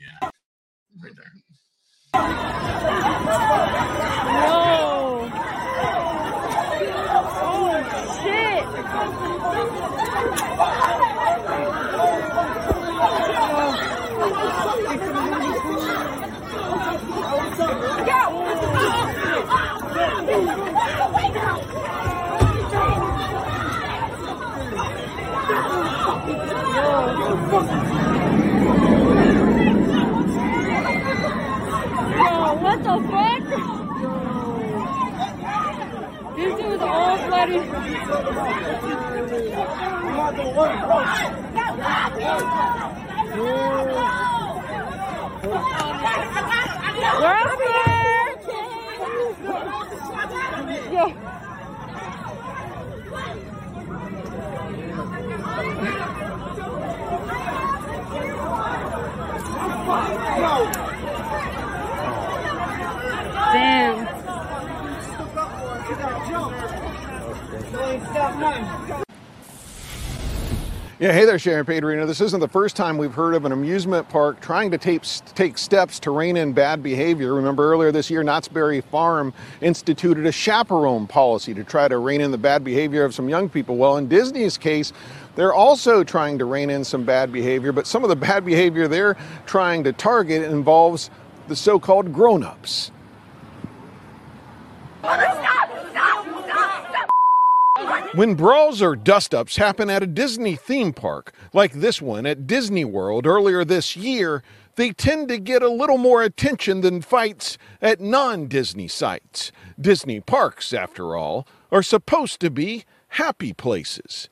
Yeah, right there. the fuck? This dude's all bloody. Damn. Yeah, hey there, Sharon Padrino. This isn't the first time we've heard of an amusement park trying to take, take steps to rein in bad behavior. Remember earlier this year, Knott's Berry Farm instituted a chaperone policy to try to rein in the bad behavior of some young people. Well, in Disney's case, they're also trying to rein in some bad behavior, but some of the bad behavior they're trying to target involves the so called grown ups. When brawls or dust ups happen at a Disney theme park, like this one at Disney World earlier this year, they tend to get a little more attention than fights at non Disney sites. Disney parks, after all, are supposed to be happy places.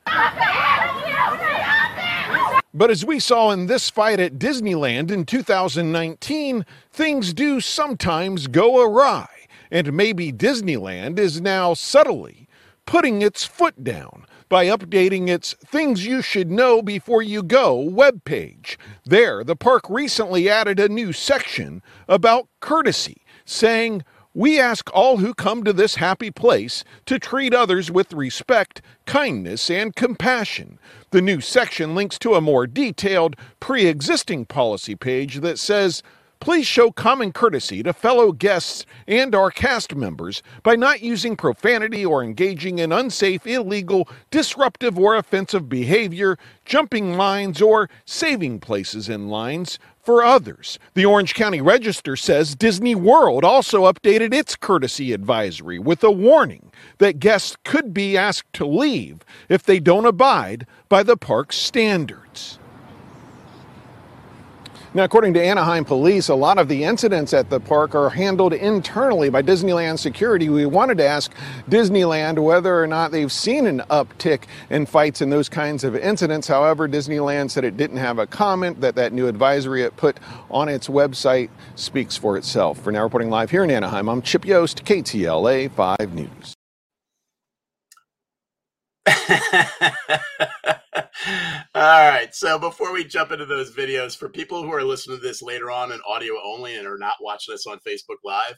But as we saw in this fight at Disneyland in 2019, things do sometimes go awry, and maybe Disneyland is now subtly putting its foot down by updating its Things You Should Know Before You Go webpage. There, the park recently added a new section about courtesy, saying, we ask all who come to this happy place to treat others with respect, kindness, and compassion. The new section links to a more detailed, pre existing policy page that says, Please show common courtesy to fellow guests and our cast members by not using profanity or engaging in unsafe, illegal, disruptive, or offensive behavior, jumping lines, or saving places in lines for others. The Orange County Register says Disney World also updated its courtesy advisory with a warning that guests could be asked to leave if they don't abide by the park's standards. Now, according to Anaheim police, a lot of the incidents at the park are handled internally by Disneyland security. We wanted to ask Disneyland whether or not they've seen an uptick in fights and those kinds of incidents. However, Disneyland said it didn't have a comment, that that new advisory it put on its website speaks for itself. For now, reporting live here in Anaheim, I'm Chip Yost, KTLA 5 News. All right. So before we jump into those videos, for people who are listening to this later on in audio only and are not watching this on Facebook Live,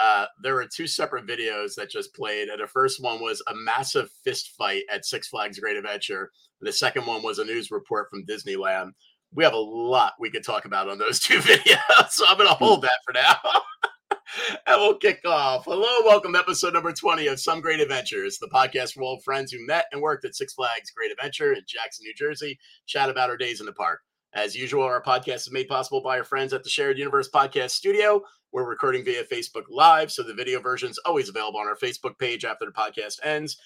uh, there were two separate videos that just played. And the first one was a massive fist fight at Six Flags Great Adventure. And the second one was a news report from Disneyland. We have a lot we could talk about on those two videos. So I'm going to hold that for now. and we'll kick off. Hello, welcome to episode number 20 of Some Great Adventures, the podcast for old friends who met and worked at Six Flags Great Adventure in Jackson, New Jersey, chat about our days in the park. As usual, our podcast is made possible by our friends at the Shared Universe Podcast Studio. We're recording via Facebook Live, so the video version is always available on our Facebook page after the podcast ends,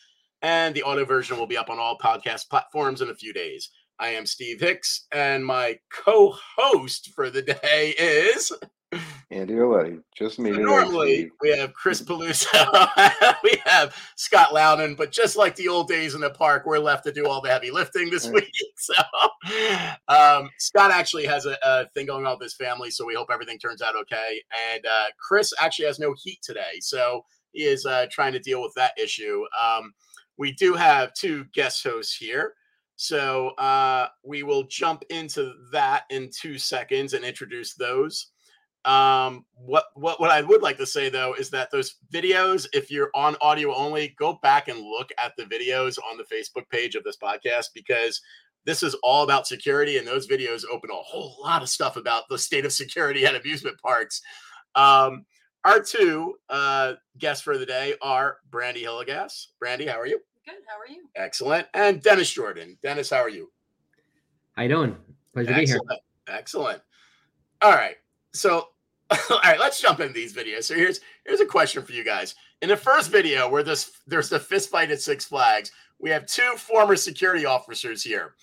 and the audio version will be up on all podcast platforms in a few days. I am Steve Hicks, and my co host for the day is. Andy Oletti, just me. So normally we have Chris Peluso, we have Scott Loudon, but just like the old days in the park, we're left to do all the heavy lifting this Right. week. So um, Scott actually has a, a thing going on with his family, so we hope everything turns out okay. And uh, Chris actually has no heat today, so he is uh, trying to deal with that issue. Um, we do have two guest hosts here. So uh, we will jump into that in two seconds and introduce those. Um, what what what I would like to say though is that those videos, if you're on audio only, go back and look at the videos on the Facebook page of this podcast because this is all about security, and those videos open a whole lot of stuff about the state of security at amusement parks. Um, our two uh, guests for the day are Brandy Hillegas. Brandy, how are you? Good. How are you? Excellent. And Dennis Jordan. Dennis, how are you? How you doing? Pleasure to be here. Excellent. Excellent. All right. So, all right, let's jump into these videos. So here's here's a question for you guys. In the first video, where this there's the fist fight at Six Flags, we have two former security officers here.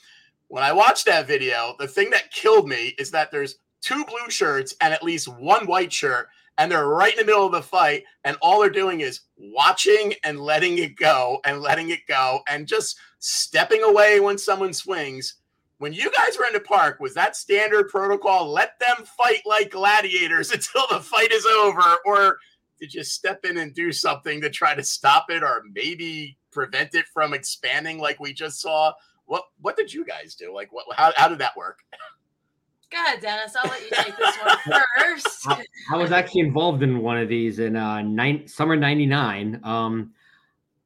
When I watched that video, the thing that killed me is that there's two blue shirts and at least one white shirt, and they're right in the middle of the fight, and all they're doing is watching and letting it go and letting it go and just stepping away when someone swings. When you guys were in the park, was that standard protocol? Let them fight like gladiators until the fight is over, or did you step in and do something to try to stop it, or maybe prevent it from expanding like we just saw? What What did you guys do? Like, what? How, how did that work? Go ahead, Dennis. I'll let you take this one first. I, I was actually involved in one of these in uh, nine, summer '99. Um,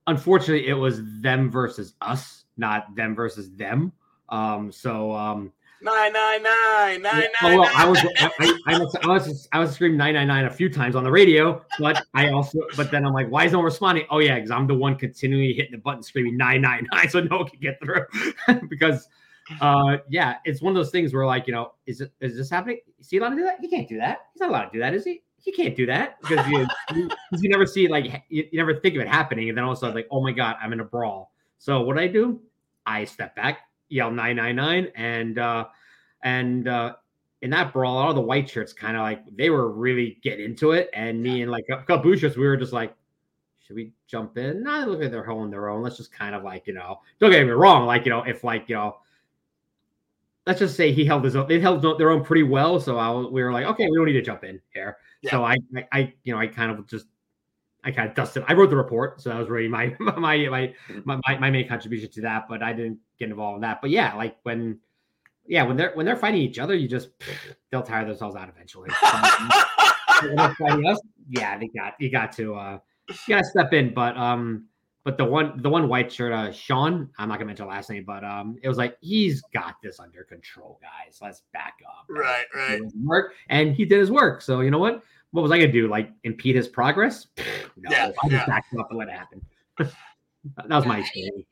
unfortunately, it was them versus us, not them versus them. Um, so um, Nine nine nine nine yeah, oh, well, I was. I, I, was I was I was screaming nine nine nine a few times on the radio, but I also but then I'm like, why is no one responding? Oh yeah, because I'm the one continually hitting the button screaming nine nine nine, so no one can get through because uh yeah, it's one of those things where like you know, is it is this happening? Is he allowed to do that? He can't do that. He's not allowed to do that, is he? He can't do that because you, you, you never see like you, you never think of it happening, and then all of a sudden like, oh my god, I'm in a brawl. So what I do? I step back, yell nine nine nine, and uh and uh in that brawl, all the white shirts kind of like they were really getting into it, and me and like a couple blue shirts, we were just like, should we jump in? Nah, look at they're holding their own. Let's just kind of like you know, don't get me wrong, like you know, if like you know, let's just say he held his own, they held their own pretty well, so I we were like, okay, we don't need to jump in here. So I, I, I, you know, I kind of just. I kind of dusted. I wrote the report, so that was really my my my my, my, my main contribution to that. But I didn't get involved in that. But yeah, like when yeah, when they're when they're fighting each other, you just they'll tire themselves out eventually. when they're fighting us, yeah, they got you got to uh you gotta step in. But um but the one the one white shirt, uh Sean, I'm not gonna mention last name, but um it was like he's got this under control, guys. Let's back up. Right, right. Work and he did his work. So you know what? What was I gonna do? Like impede his progress? No, Yeah, I just yeah. backed up and let it happen. that was my story.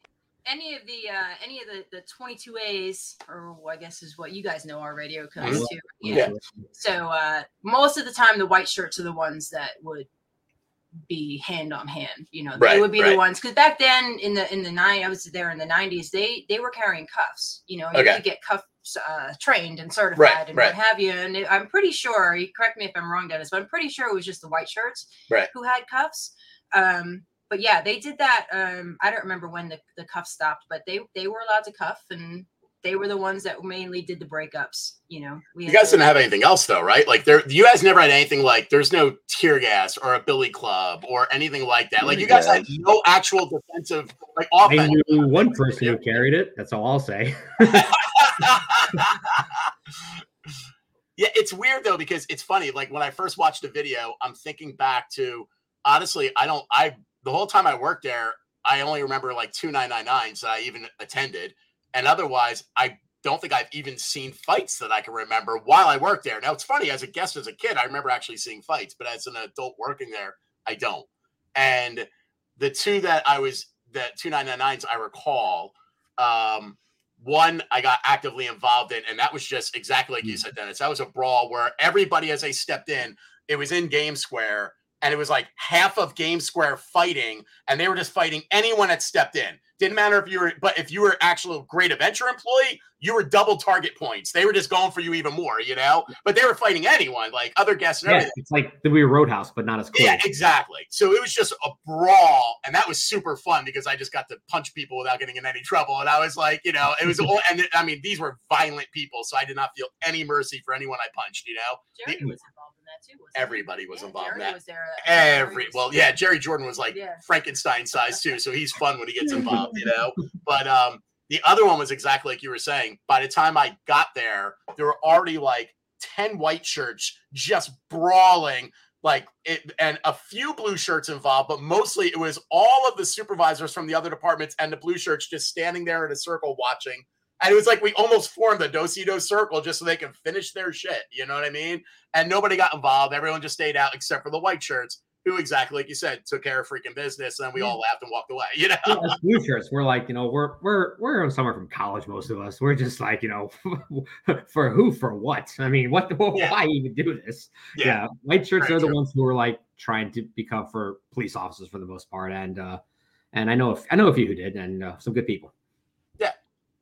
Any of the uh any of the the 22 A's or I guess is what you guys know our radio codes Mhm. to. Yeah. So uh most of the time the white shirts are the ones that would be hand on hand. You know, they would be right. the ones because back then in the in the nine I was there in the nineties, they they were carrying cuffs. You know, you Okay. could get cuffs uh trained and certified Right, and right. what have you. And I'm pretty sure, correct me if I'm wrong, Dennis, but I'm pretty sure it was just the white shirts Right. who had cuffs. Um but yeah, they did that. Um, I don't remember when the, the cuff stopped, but they they were allowed to cuff, and they were the ones that mainly did the breakups. You know, we You guys to- didn't have anything else though, right? Like there, you guys never had anything like there's no tear gas or a billy club or anything like that. Like you guys had no actual defensive like I offense. knew one person who carried it. That's all I'll say. yeah, it's weird though because it's funny. Like when I first watched the video, I'm thinking back to honestly, I don't. I the whole time I worked there, I only remember like two nine nine nines that I even attended, and otherwise, I don't think I've even seen fights that I can remember while I worked there. Now it's funny as a guest as a kid, I remember actually seeing fights, but as an adult working there, I don't. And the two that I was the two nine nine nines I recall. Um, one I got actively involved in, and that was just exactly like you said, Dennis. That was a brawl where everybody, as they stepped in, it was in Game Square, and it was like half of Game Square fighting, and they were just fighting anyone that stepped in. Didn't matter if you were, but if you were actual great adventure employee, you were double target points. They were just going for you even more, you know. But they were fighting anyone, like other guests and Yeah, everything. it's like the we were Roadhouse, but not as cool. Yeah, exactly. So it was just a brawl, and that was super fun because I just got to punch people without getting in any trouble. And I was like, you know, it was, all, and I mean, these were violent people, so I did not feel any mercy for anyone I punched. You know, Jerry was involved in that too. wasn't everybody was Yeah, involved in that. Was there uh, Every well, yeah, Jerry Jordan was like Yeah. Frankenstein size too, so he's fun when he gets involved, you know. But um, the other one was exactly like you were saying. By the time I got there, there were already like ten white shirts just brawling, like it, and a few blue shirts involved, but mostly it was all of the supervisors from the other departments and the blue shirts just standing there in a circle watching And it was like we almost formed a do-si-do circle just so they can finish their shit. You know what I mean? And nobody got involved. Everyone just stayed out except for the white shirts, who exactly like you said took care of freaking business. And then we all laughed and walked away. You know? Yeah, blue shirts, we're like, you know, we're we're we're somewhere from college, most of us. We're just like, you know, for who, for what? I mean, what? Yeah. Why even do this? Yeah, white shirts Very are the true. ones who are like trying to become for police officers for the most part, and uh and I know if I know a few who did, and uh, some good people.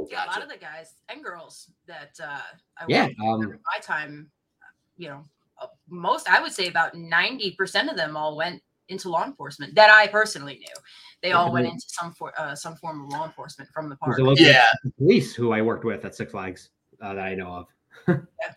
Yeah, a lot of the guys and girls that uh, I Yeah, worked um, my time, you know, uh, most I would say about ninety percent of them all went into law enforcement that I personally knew. They all went into some for uh, some form of law enforcement from the park. Yeah. police who I worked with at Six Flags uh, that I know of. Yeah,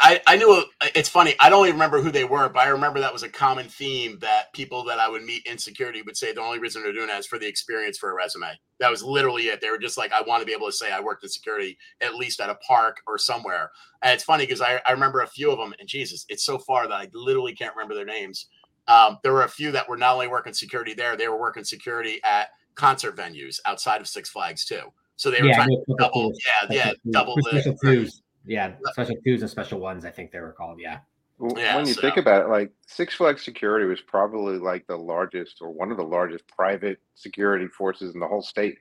I, I knew it, it's funny. I don't even remember who they were, but I remember that was a common theme that people that I would meet in security would say the only reason they're doing that is for the experience for a resume. That was literally it. They were just like, I want to be able to say I worked in security at least at a park or somewhere. And it's funny because I, I remember a few of them, and Jesus, it's so far that I literally can't remember their names. Um, there were a few that were not only working security there, they were working security at concert venues outside of Six Flags too. So they were Yeah, trying to double, yeah, yeah, double the. Yeah, special twos and special ones. I think they were called. Yeah. W- Yeah, when you so- think about it, like Six Flags Security was probably like the largest or one of the largest private security forces in the whole state.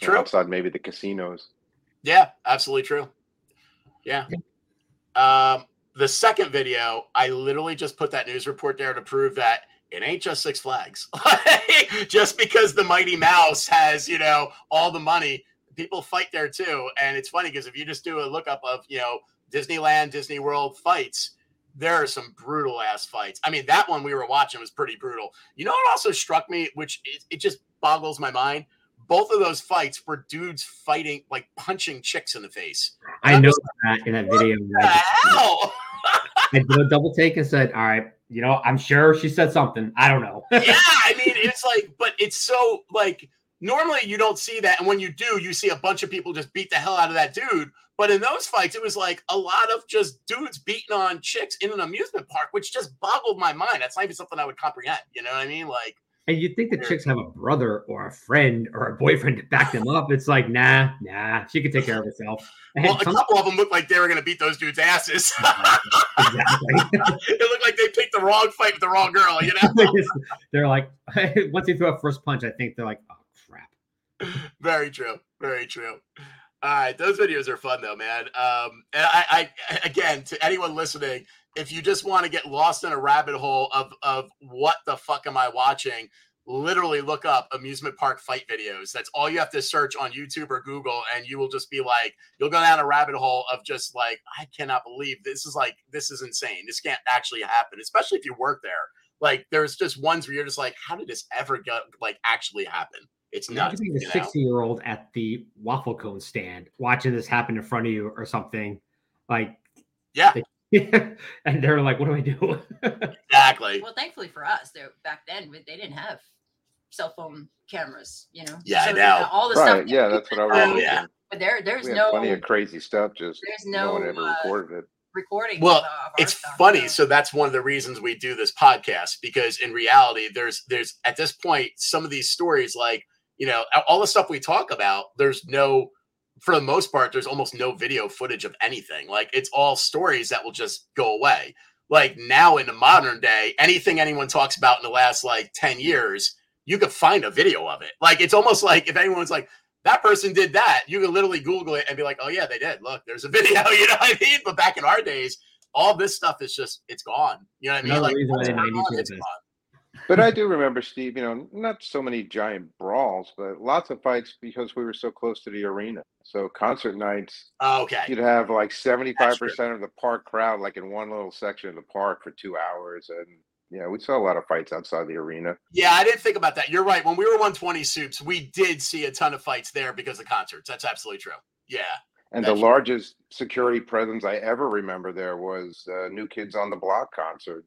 you know, True. outside maybe the casinos. Yeah, absolutely true. Yeah. Um, the second video, I literally just put that news report there to prove that it ain't just Six Flags. just because the Mighty Mouse has, you know, all the money, people fight there too. And it's funny because if you just do a lookup of, you know, Disneyland, Disney World fights, there are some brutal ass fights. I mean, that one we were watching was pretty brutal. You know what also struck me, which it, it just boggles my mind? Both of those fights were dudes fighting, like punching chicks in the face. I know that in that video. The I, hell? I did a double take and said, "All right, you know, I'm sure she said something. I don't know." yeah, I mean, it's like, but it's so like normally you don't see that, and when you do, you see a bunch of people just beat the hell out of that dude. But in those fights, it was like a lot of just dudes beating on chicks in an amusement park, which just boggled my mind. That's not even something I would comprehend. You know what I mean? Like, And you'd think the chicks have a brother or a friend or a boyfriend to back them up. It's like, nah, nah, she could take care of herself. And well, a some- couple of them looked like they were going to beat those dudes' asses. exactly. it looked like they picked the wrong fight with the wrong girl. You know? they're like, once they throw a first punch, I think they're like, oh. Very true. Very true. All right, those videos are fun though, man. Um, and I, I again to anyone listening, if you just want to get lost in a rabbit hole of of what the fuck am I watching, literally look up amusement park fight videos. That's all you have to search on YouTube or Google, and you will just be like, you'll go down a rabbit hole of just like, I cannot believe this is like this is insane. This can't actually happen, especially if you work there. Like, there's just ones where you're just like, how did this ever get like actually happen? It's not Imagine being a you 60 year old at the waffle cone stand watching this happen in front of you or something. Like, Yeah, and they're like, what do I do? exactly. Well, thankfully for us, they back then they didn't have cell phone cameras. You know. Yeah, I So, know. All the Right? stuff. Yeah, that's what I was. Oh, thinking. yeah. But there, there's no plenty of crazy stuff. Just there's no, one ever uh, recorded it. recording. Well, of, uh, of our it's stuff, funny so- so that's one of the reasons we do this podcast because in reality there's there's at this point some of these stories like you know all the stuff we talk about there's no for the most part there's almost no video footage of anything. Like it's all stories that will just go away. Like now in the modern day anything anyone talks about in the last like 10 years you could find a video of it. Like it's almost like if anyone's like that person did that you could literally google it and be like oh yeah they did. Look there's a video you know what i mean? But back in our days all this stuff is just it's gone. You know what I mean? Like But I do remember, Steve. You know, not so many giant brawls, but lots of fights because we were so close to the arena. So concert nights, Oh, Okay. you'd have like seventy-five percent of the park crowd, like in one little section of the park for two hours, and yeah, we saw a lot of fights outside the arena. Yeah, I didn't think about that. You're right. When we were 120 soups, we did see a ton of fights there because of concerts. That's absolutely true. Yeah. And the true. largest security presence I ever remember there was uh, New Kids on the Block concert.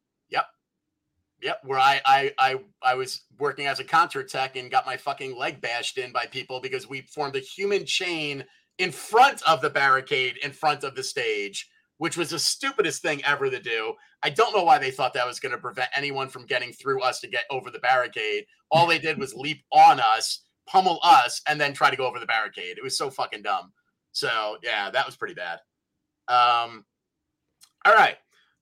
Yep. Where I, I I I was working as a concert tech and got my fucking leg bashed in by people because we formed a human chain in front of the barricade in front of the stage, which was the stupidest thing ever to do. I don't know why they thought that was going to prevent anyone from getting through us to get over the barricade. All they did was leap on us, pummel us, and then try to go over the barricade. It was so fucking dumb. So yeah, that was pretty bad. Um, all right.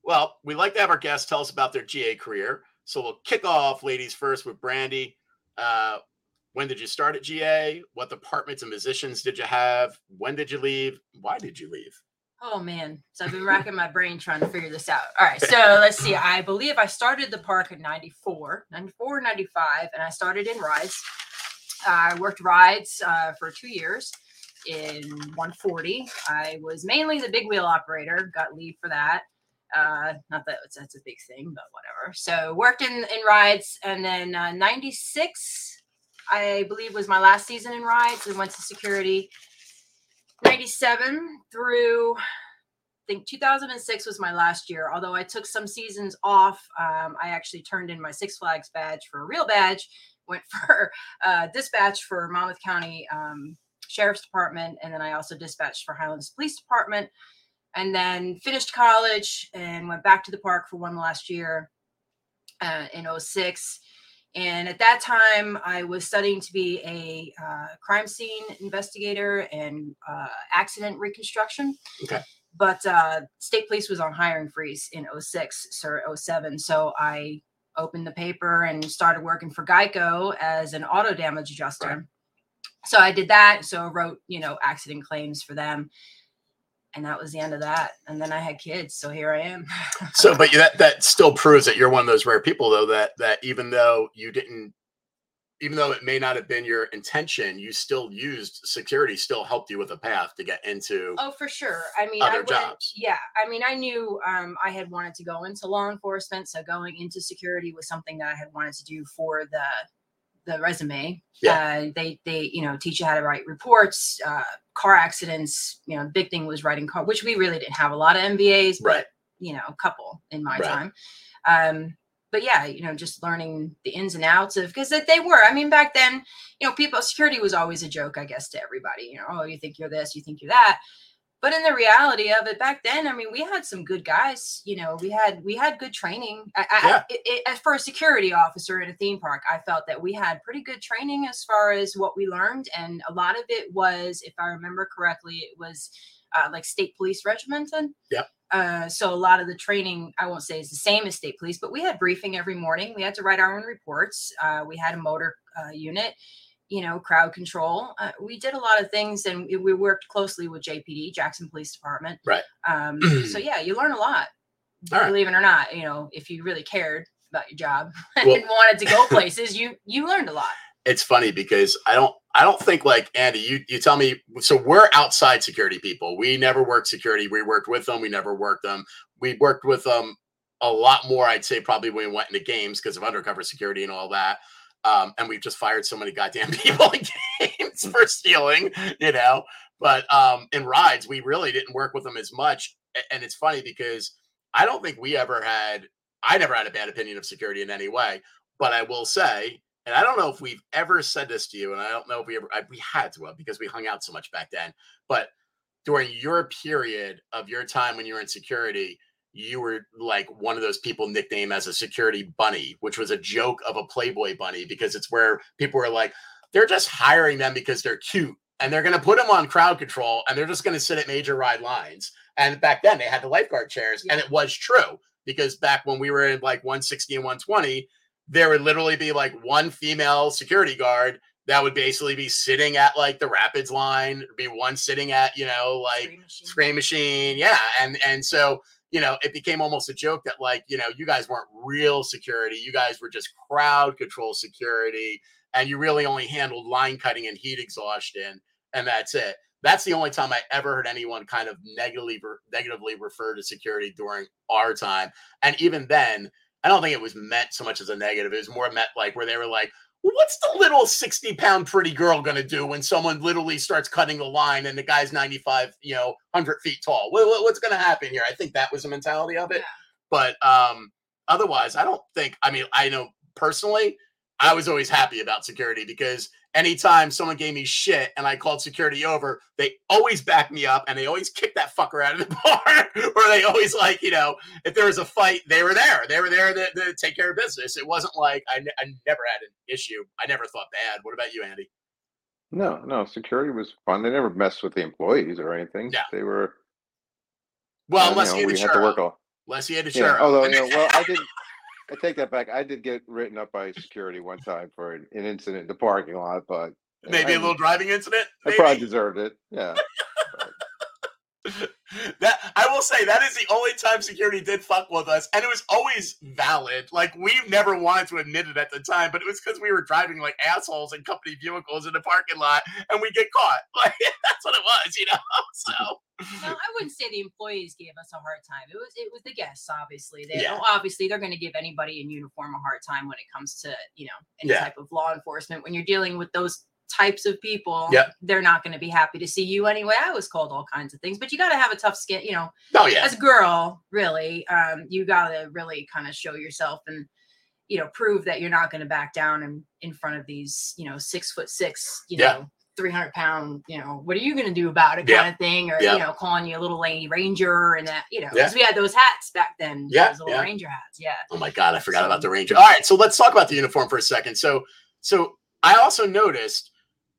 Well, we like to have our guests tell us about their GA career. So we'll kick off, ladies, first with Brandy. Uh, when did you start at GA? What departments and positions did you have? When did you leave? Why did you leave? Oh man. So I've been racking my brain trying to figure this out. All right. So let's see. I believe I started the park in 94, 94, 95, and I started in rides. I worked rides uh, for two years in 140. I was mainly the big wheel operator, got leave for that. Uh, not that that's a big thing, but whatever. So worked in, in rides and then uh, 96, I believe was my last season in rides and went to security 97 through I think 2006 was my last year. Although I took some seasons off, um, I actually turned in my Six Flags badge for a real badge. Went for uh, dispatch for Monmouth County um, Sheriff's Department, and then I also dispatched for Highlands Police Department. And then finished college and went back to the park for one last year uh, in 06 and at that time, I was studying to be a uh, crime scene investigator and uh, accident reconstruction. Okay. But uh, state police was on hiring freeze in 06 or 07. So I opened the paper and started working for Geico as an auto damage adjuster. Right. So I did that. So I wrote, you know, accident claims for them. And that was the end of that. And then I had kids. So here I am. So, but you- that that still proves that you're one of those rare people, though, that that even though you didn't, even though it may not have been your intention, you still used security, still helped you with a path to get into. Oh, for sure. I mean, I other went, jobs. yeah. I mean, I knew um, I had wanted to go into law enforcement, so going into security was something that I had wanted to do for the the resume. Uh, they they you know teach you how to write reports, uh, car accidents. You know, the big thing was writing car, which we really didn't have a lot of MVAs, but Right. you know, a couple in my Right. time. Um, but yeah, you know, just learning the ins and outs of because they were. I mean, back then, you know, people security was always a joke, I guess, to everybody. You know, oh, you think you're this, you think you're that. But in the reality of it, back then, I mean, we had some good guys. You know, we had we had good training. I, I, Yeah. it, it, as for a security officer in a theme park, I felt that we had pretty good training as far as what we learned, and a lot of it was, if I remember correctly, it was uh, like state police regimented. yeah Uh, so a lot of the training, I won't say is the same as state police, but we had briefing every morning. We had to write our own reports. Uh, we had a motor uh, unit, you know, crowd control. Uh, we did a lot of things, and we- worked closely with JPD, Jackson Police Department. Right. Um, so yeah, you learn a lot. Right. Believe it or not, you know, if you really cared about your job Well- and wanted to go places, you you learned a lot. it's funny because I don't I don't think like Andy, you you tell me so we're outside security people. We never worked security. We worked with them, we never worked them. We worked with them a lot more, I'd say, probably when we went into games because of undercover security and all that. Um, and we've just fired so many goddamn people in games for stealing, you know. But um in rides, we really didn't work with them as much. And it's funny because I don't think we ever had I never had a bad opinion of security in any way. But I will say, and I don't know if we've ever said this to you, and I don't know if we ever I, we had to because we hung out so much back then. But during your period of your time when you were in security, you were like one of those people nicknamed as a security bunny, which was a joke of a Playboy bunny because it's where people were like, they're just hiring them because they're cute and they're going to put them on crowd control and they're just going to sit at major ride lines. And back then they had the lifeguard chairs, and it was true because back when we were in like 160 and 120, there would literally be like one female security guard that would basically be sitting at like the rapids line, be one sitting at, you know, like Screen machine. spray machine. Yeah. And and so, you know, it became almost a joke that like, you know, you guys weren't real security. You guys were just crowd control security. And you really only handled line cutting and heat exhaustion. And that's it. That's the only time I ever heard anyone kind of negatively negatively refer to security during our time. And even then, I don't think it was meant so much as a negative. It was more meant like where they were like, what's the little 60 pound pretty girl going to do when someone literally starts cutting the line and the guy's 95, you know, 100 feet tall? What, what- what's going to happen here? I think that was the mentality of it. Yeah. But um, otherwise, I don't think, I mean, I know personally, I was always happy about security because anytime someone gave me shit and I called security over, they always backed me up and they always kicked that fucker out of the bar. or they always like, you know, if there was a fight, they were there. They were there to, to take care of business. It wasn't like I, I never had an issue. I never thought bad. What about you, Andy? No, no, security was fun. They never messed with the employees or anything. Yeah. They were. Well, unless you you had we a had to work all. Unless you had a Yeah. Although, you know, well, I did. I take that back. I did get written up by security one time for an, an incident in the parking lot, but maybe I, a little driving incident. I probably deserved it. Yeah. that I will say that is the only time security did fuck with us, and it was always valid. Like we never wanted to admit it at the time, but it was because we were driving like assholes in company vehicles in the parking lot, and we get caught. Like that's what it was, you know. So No, I wouldn't say the employees gave us a hard time. It was it was the guests, obviously. They Yeah. obviously they're going to give anybody in uniform a hard time when it comes to you know any Yeah. type of law enforcement. When you're dealing with those types of people, Yep. they're not going to be happy to see you anyway. I was called all kinds of things, but you got to have a tough skin. You know, oh yeah, as a girl, really, um, you got to really kind of show yourself and you know prove that you're not going to back down in in front of these you know six foot six you Yeah. know 300 pound you know what are you going to do about it Yeah. kind of thing or Yeah. you know calling you a little lady ranger and that you know because we had those hats back then Yeah, those little ranger hats yeah Oh my god, I forgot about the Ranger. All right, so let's talk about the uniform for a second. So, so I also noticed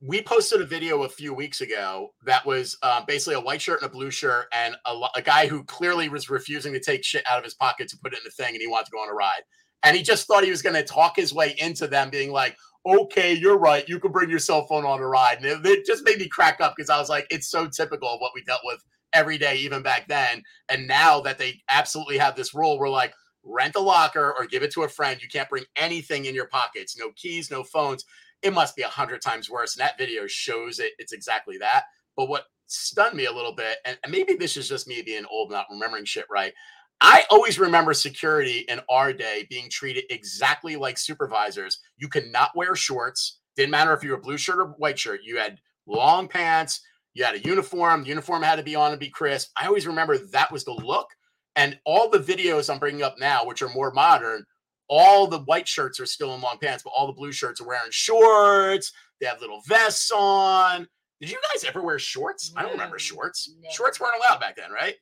we posted a video a few weeks ago that was um, basically a white shirt and a blue shirt, and a, a guy who clearly was refusing to take shit out of his pocket to put it in the thing, and he wanted to go on a ride, and he just thought he was going to talk his way into them being like. Okay, you're right. You can bring your cell phone on a ride. And it, it just made me crack up because I was like, it's so typical of what we dealt with every day, even back then. And now that they absolutely have this rule, we're like, rent a locker or give it to a friend. You can't bring anything in your pockets, no keys, no phones. It must be a hundred times worse. And that video shows it. It's exactly that. But what stunned me a little bit, and maybe this is just me being old, not remembering shit right. I always remember security in our day being treated exactly like supervisors. You could not wear shorts. Didn't matter if you were blue shirt or white shirt. You had long pants. You had a uniform. The uniform had to be on and be crisp. I always remember that was the look. And all the videos I'm bringing up now, which are more modern, all the white shirts are still in long pants, but all the blue shirts are wearing shorts. They have little vests on. Did you guys ever wear shorts? I don't remember shorts. never. Shorts weren't allowed back then, right?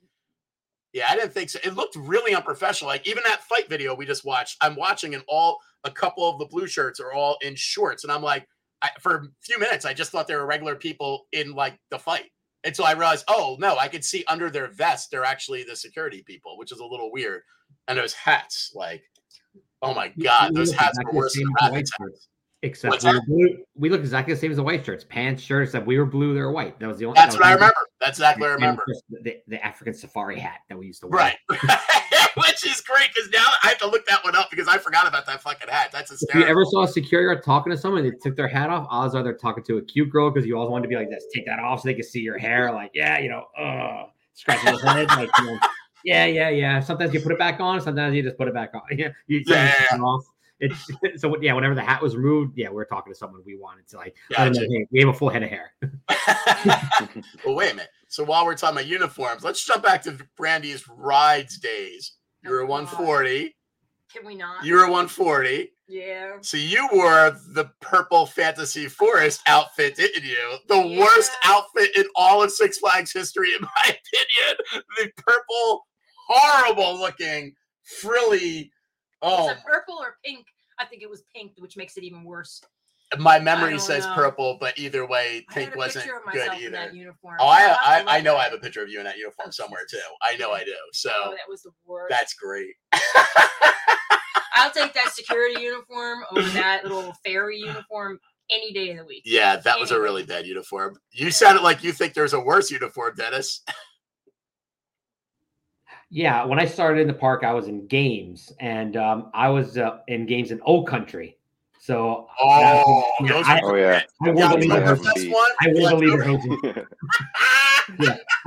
Yeah, I didn't think so. It looked really unprofessional. Like even that fight video we just watched, I'm watching and all a couple of the blue shirts are all in shorts, and I'm like, I, for a few minutes, I just thought they were regular people in like the fight And so I realized, oh no, I could see under their vest they're actually the security people, which is a little weird. And those hats, like, oh my god, we those hats exactly were the worse than the white shirts. Except we, that? blue. we look exactly the same as the white shirts. Pants, shirts. Except we were blue, they were white. That was the only. That's that what I the- remember. That's exactly what I remember. The, the African safari hat that we used to wear. Right. Which is great because now I have to look that one up because I forgot about that fucking hat. That's If you ever saw a security guard talking to someone, they took their hat off. Odds are they're talking to a cute girl because you always wanted to be like this. Take that off so they can see your hair. Like, yeah, you know, uh, scratching his head. Like, you know, yeah, yeah, yeah. Sometimes you put it back on. Sometimes you just put it back on. Yeah, you Yeah, yeah, take it off. It's so yeah. Whenever the hat was removed, yeah, we were talking to someone we wanted to like. let them know, Gotcha. hey, we have a full head of hair. well, wait a minute. So while we're talking about uniforms, let's jump back to Brandy's rides days. You were Oh, 140. can we not You were 140. yeah So you wore the purple fantasy forest outfit, didn't you? The worst outfit in all of Six Flags history, in my opinion. The purple, horrible looking, frilly. Oh, was it purple or pink i think it was pink which makes it even worse my memory says know. purple, but either way, pink wasn't good either. uniform. Oh, I, to I, I know I have a picture of you in that uniform Oh, somewhere too. I know I do. So Oh, that was the worst. that's great. I'll take that security uniform over that little fairy uniform any day of the week. yeah, that was a really bad uniform. You sounded like you think there's a worse uniform, Dennis. Yeah, when I started in the park, I was in games, and um, I was uh, in games in Old Country. So Oh, was- yeah, I, were Oh yeah. I wore Yeah, the you leader know the best one? I wore the leader Like, hosen.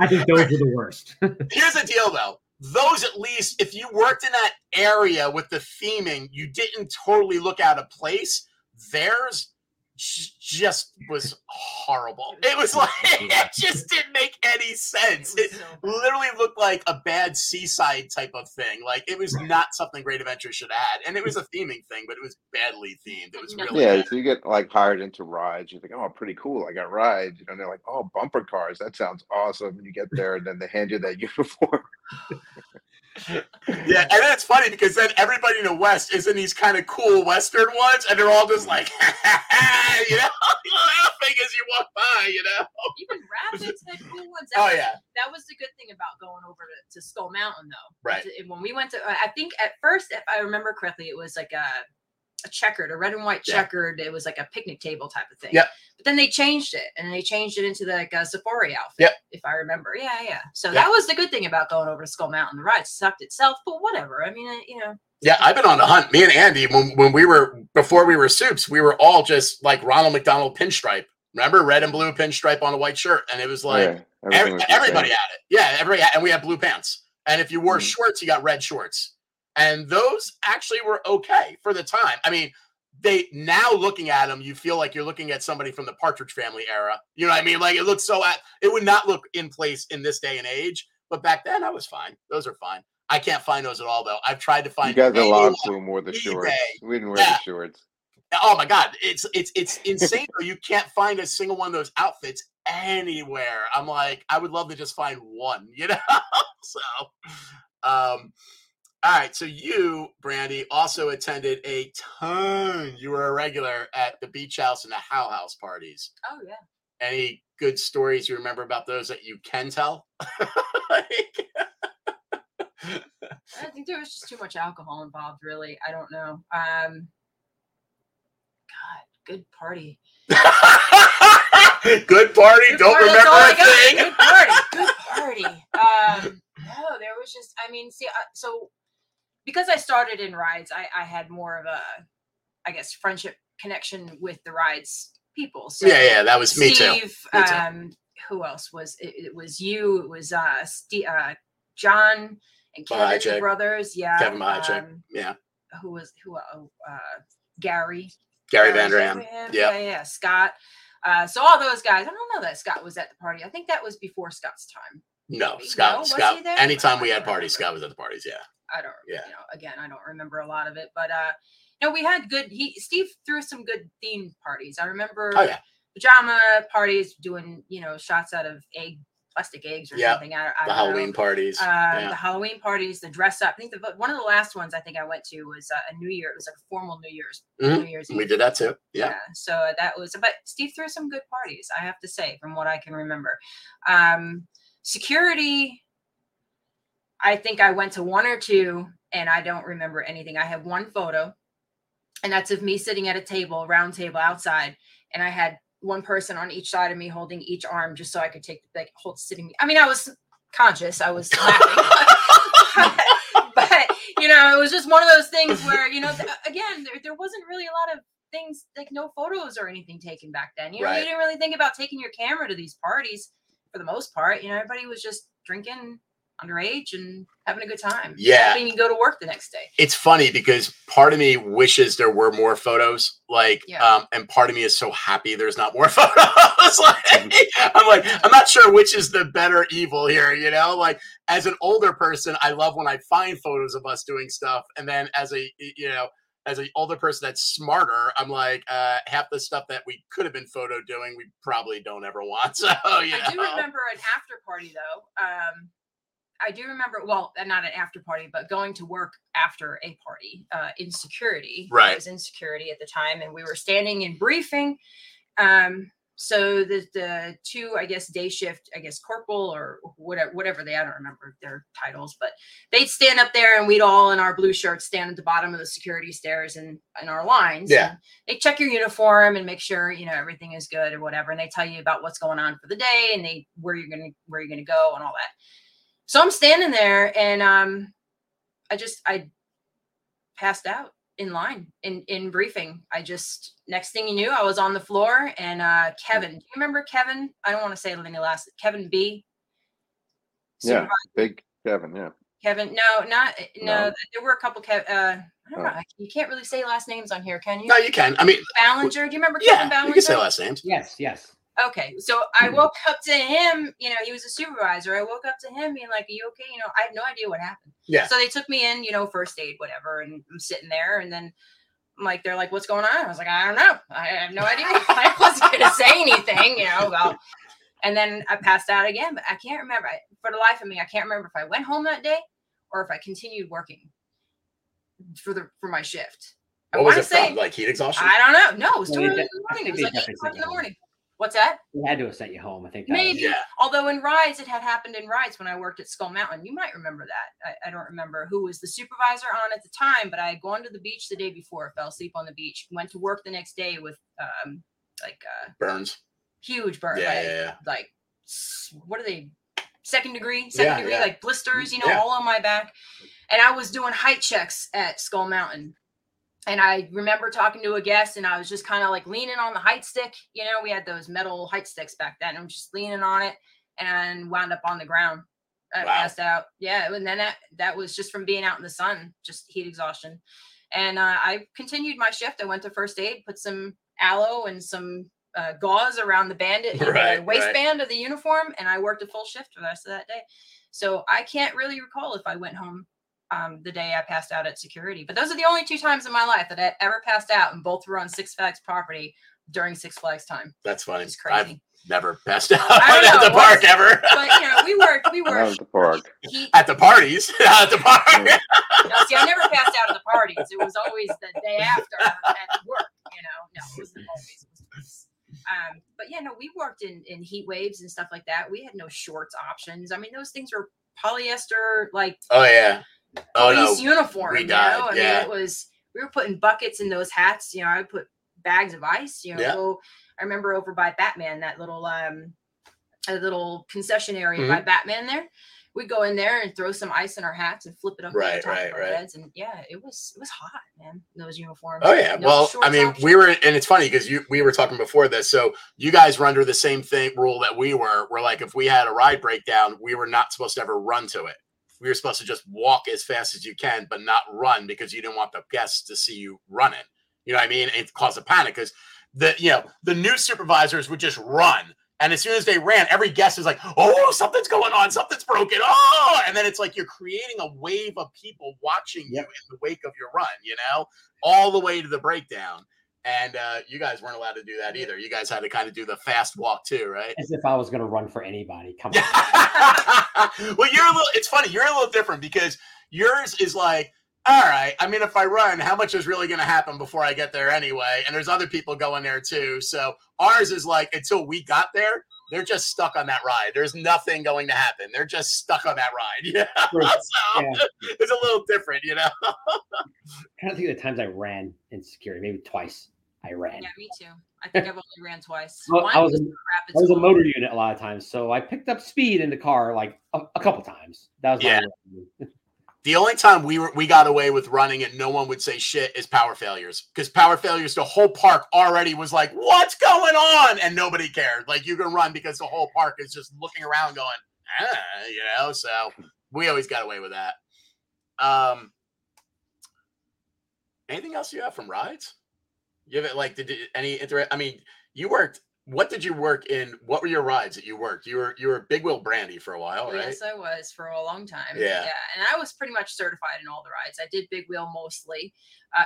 I think those were the worst. Here's the deal, though. Those, at least, if you worked in that area with the theming, you didn't totally look out of place. Theirs j- just was horrible. It was like it just didn't make any sense. It was It so bad. literally looked like a bad seaside type of thing. Like it was not something Great Adventure should have had, and it was a theming thing, but it was badly themed. It was really Yeah, bad. so you get like hired into rides. You're like, oh, pretty cool. I got rides. You know, and they're like, oh, bumper cars. That sounds awesome. And you get there, and then they hand you that uniform. Yeah, and then it's funny because then everybody in the West is in these kind of cool Western ones, and they're all just like, you know, laughing as you walk by. You know. Even rapids had cool ones. That Oh was, yeah. that was the good thing about going over to, to Skull Mountain, though. Right. When we went to, uh, I think at first, if I remember correctly, it was like a a checkered, a red and white Yeah. checkered. It was like a picnic table type of thing. Yep. But then they changed it, and they changed it into like a safari outfit. Yep. If I remember, yeah, yeah. So Yep. that was the good thing about going over to Skull Mountain. The ride sucked itself, but whatever. I mean, you know, Yeah, I've been on the hunt. Me and Andy, when when we were before we were soups, we were all just like Ronald McDonald pinstripe. Remember, red and blue pinstripe on a white shirt, and it was like yeah, every, was everybody had it. Yeah, everybody, had, and we had blue pants. And if you wore Mhm. shorts, you got red shorts, and those actually were okay for the time. I mean, they now looking at them, you feel like you're looking at somebody from the Partridge Family era. You know what I mean? Like it looks so at it would not look in place in this day and age, but back then I was fine. Those are fine. I can't find those at all though. I've tried to You find guys at anyone- Log Flume wore the shorts. We didn't wear Yeah. the shorts. Oh my god, it's it's it's insane. though. you can't find a single one of those outfits anywhere. I'm like, I would love to just find one, you know. so, um, all right. So you, Brandy, also attended a ton. You were a regular at the beach house and the How House parties. oh yeah. Any good stories you remember about those that you can tell? Like- I think there was just too much alcohol involved. Really, I don't know. Um, God, good party. good party. Good Don't party, remember a thing. Good party. Good party. Um, no, there was just. I mean, see, so because I started in rides, I, I had more of a, I guess, friendship connection with the rides people. So Yeah, yeah, that was me too. Me too. um, who else was it? It was you. It was uh, Steve, uh, John and Kevin, the brothers. Yeah, Kevin Mahajek. um, Yeah, who was who? Uh, uh, Gary. Gary Vanderham. Vanderham, Yep. Yeah, yeah, Scott. Uh, so all those guys. I don't know that Scott was at the party. I think that was before Scott's time. No, Maybe. Scott. No, Scott. Anytime we had parties. Scott was at the parties. Yeah. I don't. Yeah. You know, again, I don't remember a lot of it, but uh, no, we had good. He Steve threw some good theme parties. I remember Oh yeah. pajama parties, doing you know shots out of egg plastic eggs or Yeah, something. I, I The Halloween Know. parties. Uh, yeah. The Halloween parties, the dress up. I think the, one of the last ones I think I went to was uh, a New Year. It was like a formal New Year's Mhm. New Year's We did that too. Yeah. So that was, but Steve threw some good parties, I have to say, from what I can remember. Um, security, I think I went to one or two and I don't remember anything. I have one photo, and that's of me sitting at a table, round table outside, and I had one person on each side of me holding each arm just so I could take the like, hold sitting. I mean, I was conscious, I was laughing. but you know, it was just one of those things where you know, th- uh, again, there, there wasn't really a lot of things like no photos or anything taken back then. You know, Right. you didn't really think about taking your camera to these parties for the most part. You know, everybody was just drinking underage and having a good time. Yeah. hoping you go to work the next day. It's funny because part of me wishes there were more photos. Like, Yeah. um, and part of me is so happy there's not more photos. like, I'm like, I'm not sure which is the better evil here. You know, like as an older person, I love when I find photos of us doing stuff, and then as a you know. As an older person that's smarter, I'm like, uh, half the stuff that we could have been photo doing, we probably don't ever want. So, yeah. I do remember an after party though. Um, I do remember, well, not an after party, but going to work after a party uh, in security. I Right. was in security at the time, and we were standing in briefing. Um, so the the two, I guess, day shift, I guess, corporal or whatever, whatever they, I don't remember their titles, but they'd stand up there, and we'd all in our blue shirts stand at the bottom of the security stairs and in our lines. Yeah. They check your uniform and make sure you know everything is good or whatever, and they tell you about what's going on for the day and they where you're gonna where you're gonna go and all that. So I'm standing there, and um, I just I passed out in line in in briefing. I just next thing you knew, I was on the floor, and uh, Kevin, do you remember Kevin? I don't want to say any last. Kevin B. Yeah, Supervisor big Kevin. Yeah, Kevin. No, not no. No. There were a couple. Kev, uh, I don't Oh. know. You can't really say last names on here, can you? No, you can. I mean, Ballinger. Do you remember Kevin yeah, Ballinger? you can say last names. Yes, yes. Okay, so I Hmm. woke up to him. You know, he was a supervisor. I woke up to him being like, "Are you okay?" You know, I had no idea what happened. Yeah. So they took me in, you know, first aid, whatever, and I'm sitting there, and then I'm like, they're like, "What's going on?" I was like, "I don't know. I have no idea. I wasn't gonna say anything, you know." Well, and then I passed out again, but I can't remember. I, for the life of me, I can't remember if I went home that day or if I continued working for the for my shift. I What was want it say from? Like heat exhaustion? I don't know. No, it was you in the morning. It was like eight o'clock in the morning. What's that? They had to have sent you home. I think. That was- Maybe. Yeah. Although in rides, it had happened in rides when I worked at Skull Mountain. You might remember that. I, I don't remember who was the supervisor on at the time, but I had gone to the beach the day before, fell asleep on the beach, went to work the next day with um like uh Burns. huge burn, Yeah, like, yeah, yeah. like what are they? Second degree, second Yeah, degree, yeah. like blisters, you know, Yeah. all on my back. And I was doing height checks at Skull Mountain. And I remember talking to a guest, and I was just kind of like leaning on the height stick. You know, we had those metal height sticks back then. I'm just leaning on it and wound up on the ground. I Wow. passed out. Yeah, and then that that was just from being out in the sun, just heat exhaustion. And uh, I continued my shift. I went to first aid, put some aloe and some uh, gauze around the bandit, Right, the right. waistband of the uniform, and I worked a full shift for the rest of that day. So I can't really recall if I went home um, the day I passed out at security. But those are the only two times in my life that I ever passed out, and both were on Six Flags property during Six Flags time. That's funny. It's crazy. I've never passed out I don't at the park ever. but you know, we worked. We worked. at the park. Heat, at the parties. at the park. No, see, I never passed out at the parties. It was always the day after at work. You know, no, it wasn't always. It was twice. Um, but yeah, no, we worked in in heat waves and stuff like that. We had no shorts options. I mean, those things were polyester, like Oh yeah. Oh police no. uniform. we you know, I yeah. mean, it was. We were putting buckets in those hats. You know, I would put bags of ice. You know, Yeah. go. I remember over by Batman, that little um, a little concession area by Mm-hmm. Batman there. We'd go in there and throw some ice in our hats and flip it up Right, the top right, of our right. heads. And yeah, it was it was hot, man. Those uniforms. Oh yeah. No well, I mean, we were, and it's funny because you we were talking before this. So you guys were under the same thing rule that we were. We're like, if we had a ride breakdown, we were not supposed to ever run to it. We were supposed to just walk as fast as you can, but not run because you didn't want the guests to see you running. You know what I mean? It caused a panic because the you know the new supervisors would just run. And as soon as they ran, every guest is like, "Oh, something's going on, something's broken." Oh, and then it's like you're creating a wave of people watching Yep. you in the wake of your run. You know, all the way to the breakdown. And uh, you guys weren't allowed to do that either. You guys had to kind of do the fast walk too, right? As if I was going to run for anybody. Come on. well, you're a little. It's funny. You're a little different because yours is like, all right. I mean, if I run, how much is really going to happen before I get there anyway? And there's other people going there too. So ours is like until we got there, they're just stuck on that ride. There's nothing going to happen. They're just stuck on that ride. Yeah. So Yeah. it's a little different, you know. trying to think of the times I ran in security. Maybe twice I ran. Yeah, me too. I think I've only ran twice. Well, I One was a- in Rapids I was a motor unit a lot of times, so I picked up speed in the car like a, a couple times. That was Yeah. The only time we were we got away with running and no one would say shit is power failures. Because power failures, the whole park already was like, "What's going on?" and nobody cared. Like you can run because the whole park is just looking around, going, ah, you know. So we always got away with that. Um, anything else you have from rides? You have it like did it- any inter? I mean, you worked. What did you work in? What were your rides that you worked? You were you were Big Wheel Brandy for a while, right? Yes, I was for a long time. Yeah. yeah, and I was pretty much certified in all the rides. I did big wheel mostly, uh,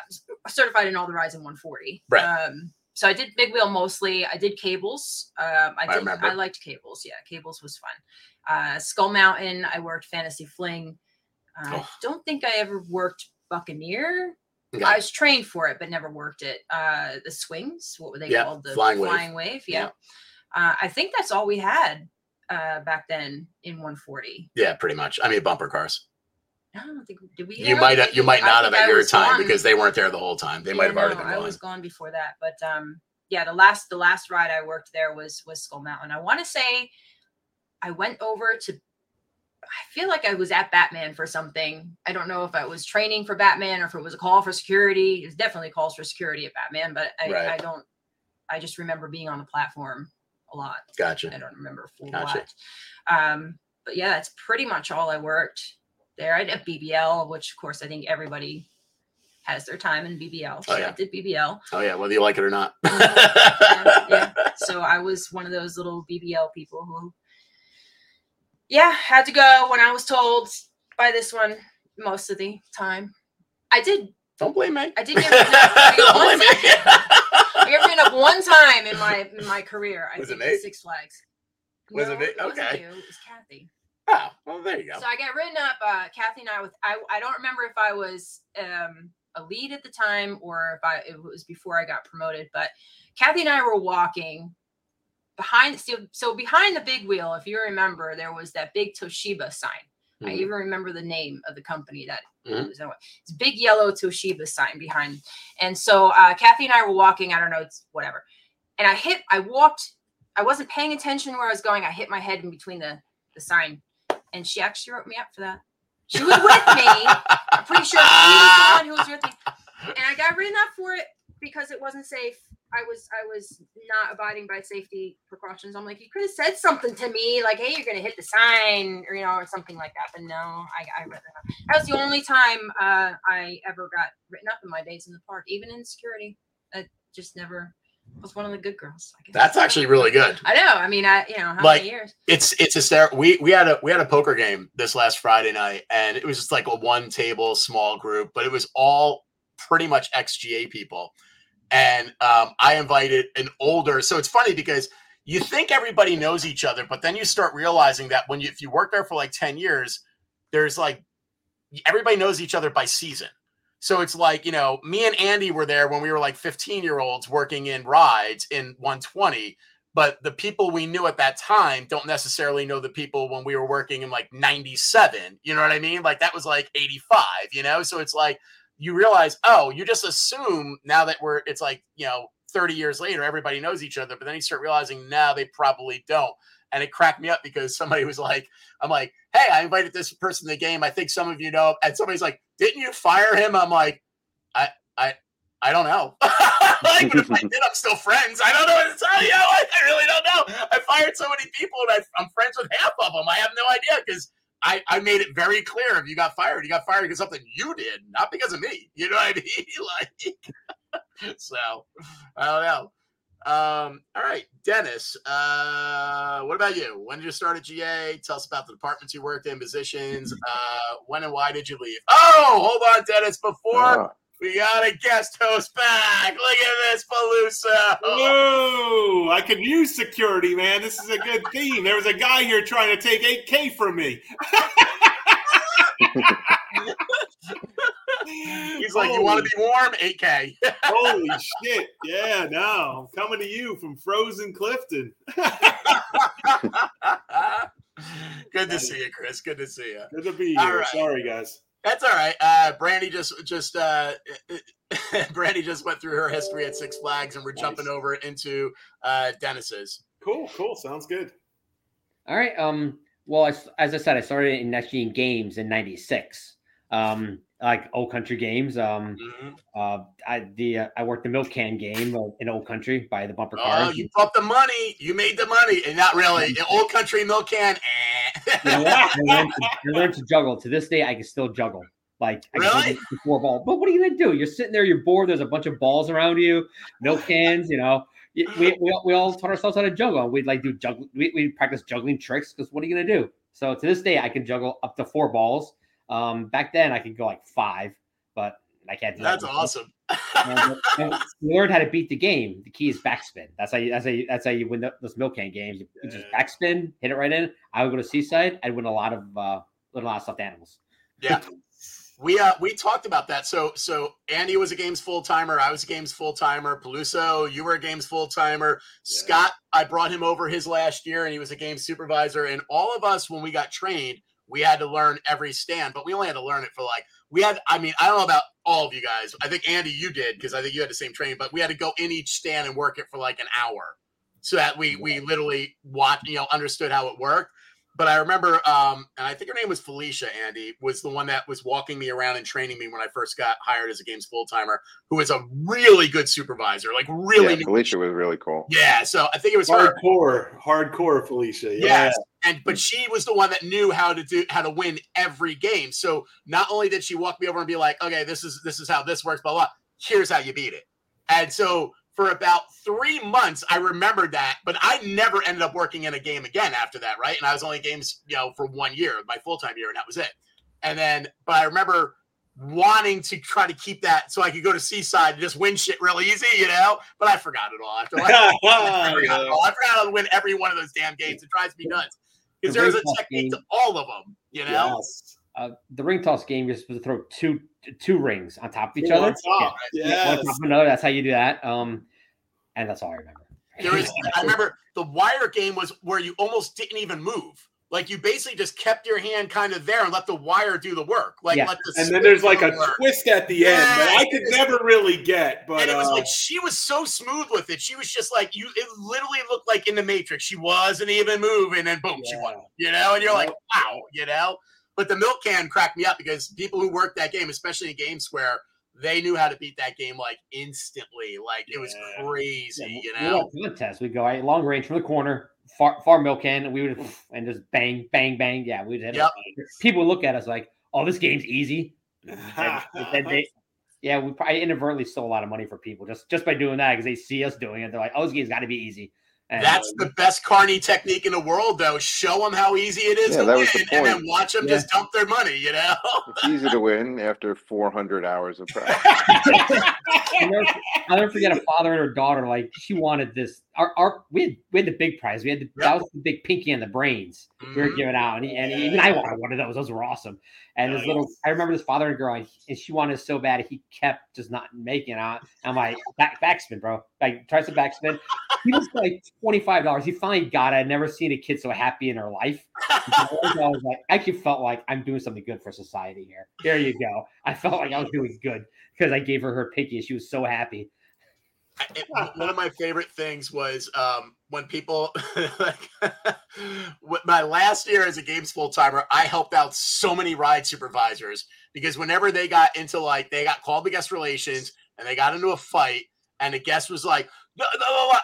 certified in all the rides in 140. Right. Um, so I did big wheel mostly. I did cables. Um, I I did. I, remember. liked cables. Yeah, cables was fun. Uh, Skull Mountain. I worked Fantasy Fling. I Oh. don't think I ever worked Buccaneer. Okay. I was trained for it, but never worked it. Uh, the swings, what were they Yeah, called? The flying wave. Flying wave. Yeah. Yeah. Uh, I think that's all we had uh, back then in 140. Yeah, pretty much. I mean, bumper cars. I don't think did we. You might have, you might not have at your time gone. because they weren't there the whole time. They might Yeah, have already no, been I gone. was gone before that, but um, yeah, the last the last ride I worked there was was Skull Mountain. I want to say I went over to. I feel like I was at Batman for something. I don't know if I was training for Batman or if it was a call for security. It was definitely calls for security at Batman, but I, Right. I don't. I just remember being on the platform a lot. Gotcha. I don't remember for Gotcha. what. Um, but yeah, that's pretty much all I worked there. I did BBL, which of course I think everybody has their time in BBL. So Oh, yeah. I did BBL. Oh yeah, whether you like it or not. yeah, yeah. So I was one of those little BBL people who, yeah, had to go when I was told by this one most of the time. I did. Don't blame me. I did get written up Don't one blame me. I got written up one time in my in my career. I Was it me? Six Flags. Was it No, me? wasn't Okay. you, It was Kathy. oh, well, there you go. So I got written up. Uh, Kathy and I with I I don't remember if I was um, a lead at the time or if I it was before I got promoted. But Kathy and I were walking behind so, so behind the big wheel, if you remember, there was that big Toshiba sign. I Mhm. even remember the name of the company that it Mhm. was. It's big yellow Toshiba sign behind. And so uh, Kathy and I were walking. I don't know, it's whatever. And I hit. I walked. I wasn't paying attention where I was going. I hit my head in between the the sign, and she actually wrote me up for that. She was with me. I'm pretty sure she was the one who was with me, and I got written up for it because it wasn't safe. I was I was not abiding by safety precautions. I'm like, you could have said something to me, like, hey, you're gonna hit the sign, or you know, or something like that. But no, I, I read that. up. That was the only time uh, I ever got written up in my days in the park, even in security. I just never was one of the good girls. I guess. That's actually really good. I know. I mean, I you know how Like, many years? It's it's hysterical. We we had a we had a poker game this last Friday night, and it was just like a one table small group, but it was all pretty much XGA people. And um, I invited an older. So it's funny because you think everybody knows each other, but then you start realizing that when you if you work there for like ten years, there's like everybody knows each other by season. So it's like, you know, me and Andy were there when we were like 15 year olds working in rides in 120 but the people we knew at that time don't necessarily know the people when we were working in like 97 you know what i mean like that was like 85 you know so it's like you realize oh you just assume now that we're it's like you know 30 years later everybody knows each other but then you start realizing now they probably don't and it cracked me up because somebody was like i'm like hey i invited this person to the game i think some of you know and somebody's like didn't you fire him i'm like i i I don't know. like, but if I did, I'm still friends. I don't know what to tell you. I, I really don't know. I fired so many people, and I, I'm friends with half of them. I have no idea because I, I made it very clear. If you got fired, you got fired because something you did, not because of me. You know what I mean? like, so I don't know. Um, all right, Dennis. Uh, what about you? When did you start at GA? Tell us about the departments you worked in, positions. Uh, when and why did you leave? Oh, hold on, Dennis. Before Ah, we got a guest host back. Look at this, Peluso. Whoa! I can use security, man. This is a good theme. There was a guy here trying to take 8K from me. He's like, you want to be warm? 8K. Holy shit. Yeah, no. I'm coming to you from frozen Clifton. Good to see you, Chris. Good to see you. Good to be here. right. Sorry, guys. That's all right. Uh, Brandy just just uh, Brandy just went through her history at Six Flags, and we're Nice. jumping over into uh, Dennis's. Cool, cool. Sounds good. All right. Um. Well, I, as I said, I started in Next Gen Games in '96. Um, like Old Country Games. Um. Mhm. Uh. I the uh, I worked the milk can game uh, in Old Country by the bumper Oh, you brought the money. You made the money, and not really. The old country milk can. Eh. I, learned to, I learned to juggle. To this day, I can still juggle. Like I Really? four ball. But what are you gonna do? You're sitting there, you're bored. There's a bunch of balls around you, no cans. You know, we, we, all- we all taught ourselves how to juggle. We'd like do juggle. We we practice juggling tricks because what are you gonna do? So to this day, I can juggle up to four balls. Um, back then I could go like five, but I can't do That's anymore. awesome. And- and you learn how to beat the game. The key is backspin. That's how you. That's how you. That's how you win the, those milk can games. You just backspin, hit it right in. I would go to Seaside. I'd win a lot of uh, win a lot of stuffed animals. Yeah. We uh we talked about that. So so Andy was a games full timer. I was a games full timer. Peluso, you were a games full timer. Yeah. Scott, I brought him over his last year, and he was a game supervisor. And all of us, when we got trained, we had to learn every stand, but we only had to learn it for like we had. I mean, I don't know about all of you guys. I think Andy, you did because I think you had the same training, but we had to go in each stand and work it for like an hour, so that we we literally watched, you know, understood how it worked. But I remember, um, and I think her name was Felicia. Andy was the one that was walking me around and training me when I first got hired as a games full timer. Who was a really good supervisor, like really. yeah, knew- Felicia was really cool. yeah, so I think it was her. Hardcore, hardcore Felicia. Yeah. Yes. And but she was the one that knew how to do how to win every game. So not only did she walk me over and be like, okay, this is this is how this works, blah blah. Here's how you beat it. And so for about three months, I remembered that, but I never ended up working in a game again after that, right? And I was only games, you know, for one year, my full time year, and that was it. And then, but I remember wanting to try to keep that so I could go to Seaside and just win shit real easy, you know. But I forgot it all after like I forgot, it all. I forgot how to win every one of those damn games. It drives me nuts because there's a technique to all of them. You know, Yes. Uh, the ring toss game, you're supposed to throw two two rings on top of each Two other. on top, Yeah. yes. One on top of another. That's how you do that. Um, and that's all I remember. There was, I remember the wire game was where you almost didn't even move. Like you basically just kept your hand kind of there and let the wire do the work. Like Yeah. let the And then there's like a spin do the work. twist at the end that I could never really get. But and it was uh, like she was so smooth with it. She was just like you. It literally looked like in the Matrix. She wasn't even moving, and boom, she won. You know, and you're like, wow, you know. But the milk can cracked me up because people who worked that game, especially in Game Square, they knew how to beat that game like instantly. Like it was Yeah. crazy, Yeah, you know. went contest. We go right, long range from the corner, far far milk can, and we would and just bang, bang, bang. Yeah, we'd hit. Yep. People would look at us like, "Oh, this game's easy." And, and they, yeah, we probably inadvertently stole a lot of money for people just just by doing that because they see us doing it. They're like, "Oh, this game's got to be easy." And, That's the best carny technique in the world, though. Show them how easy it is Yeah, to that win, was the and then watch them Yeah. just dump their money. You know. It's easy to win after 400 hours of practice. I'll never, I'll never forget a father and her daughter. Like she wanted this. Our, our we had we had the big prize. We had the, that was the big pinky and the brains we were Mhm. giving out, and, he, and even I wanted one of those. Those were awesome. And this little, I remember this father and girl, and, he- and she wanted so bad. He kept just not making it. out. I'm like back backspin, bro. Like tries to backspin. He was like twenty five dollars. He finally got it. I'd never seen a kid so happy in her life. I was like, I actually felt like I'm doing something good for society here. There you go. I felt like I was doing good because I gave her her pinky, and she was so happy. one of my favorite things was um, when people like my last year as a games full timer i helped out so many ride supervisors because whenever they got into like they got called to guest relations and they got into a fight and the guest was like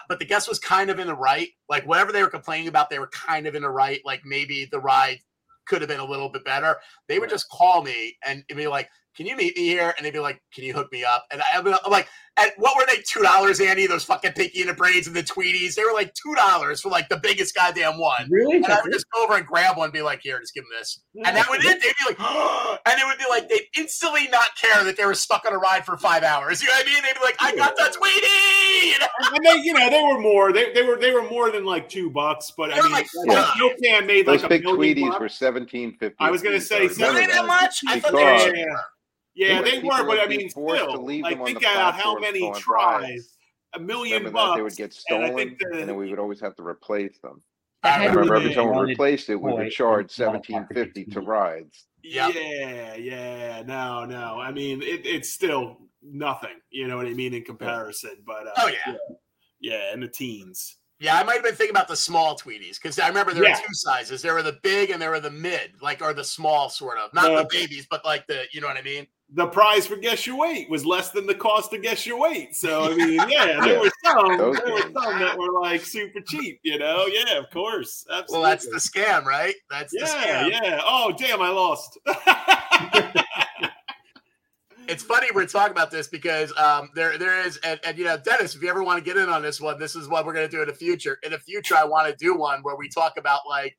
but the guest was kind of in the right. Like whatever they were complaining about they were kind of in the right. Like maybe the ride could have been a little bit better. They would just call me and be like can you meet me here? And they'd be like can you hook me up? And i'd I'm like and what were they? Two dollars, Andy? Those fucking pinky and the braids and the Tweeties. They were like two dollars for like the biggest goddamn one. Really? And I would just go over and grab one and be like, here, just give them this. And that would it. They'd be like, and it would be like they'd instantly not care that they were stuck on a ride for five hours. You know what I mean? They'd be like, I got that Tweetie. You know? and they, you know, they were more. They, they were they were more than like two bucks. But They I mean, like like, five. Milk Can made Those like a big million Tweeties bucks. were 1750. I was gonna say, Were Remember they that that? much? I thought they were Because- cheaper. Yeah, People- they were, but I mean, forced to still, leave like think the about how many tries, a million Remember that bucks. they would get stolen, I think the, and then we would always have to replace them. I That I had to remember be every time we replaced it, we toy would charge in the ballpark seventeen of fifty to TV. rides. Yep. Yeah, yeah, no, no. I mean, it, it's still nothing. You know what I mean in comparison, but uh, Oh, yeah. yeah, in the teens. Yeah, I might have been thinking about the small Tweeties because I remember there Yeah. were two sizes. There were the big and there were the mid, like or the small sort of, not the babies, but like the, you know what I mean? The prize for guess your weight was less than the cost to guess your weight. So I mean, yeah, there Yeah. were some, Those there were some that were like super cheap. You know, yeah, of course, Absolutely. Well, that's the scam, right? That's the yeah, scam. yeah. Oh, damn, I lost. it's funny we're talking about this because um, there there is and, and you know Dennis, if you ever want to get in on this one, this is what we're going to do in the future. In the future, I want to do one where we talk about like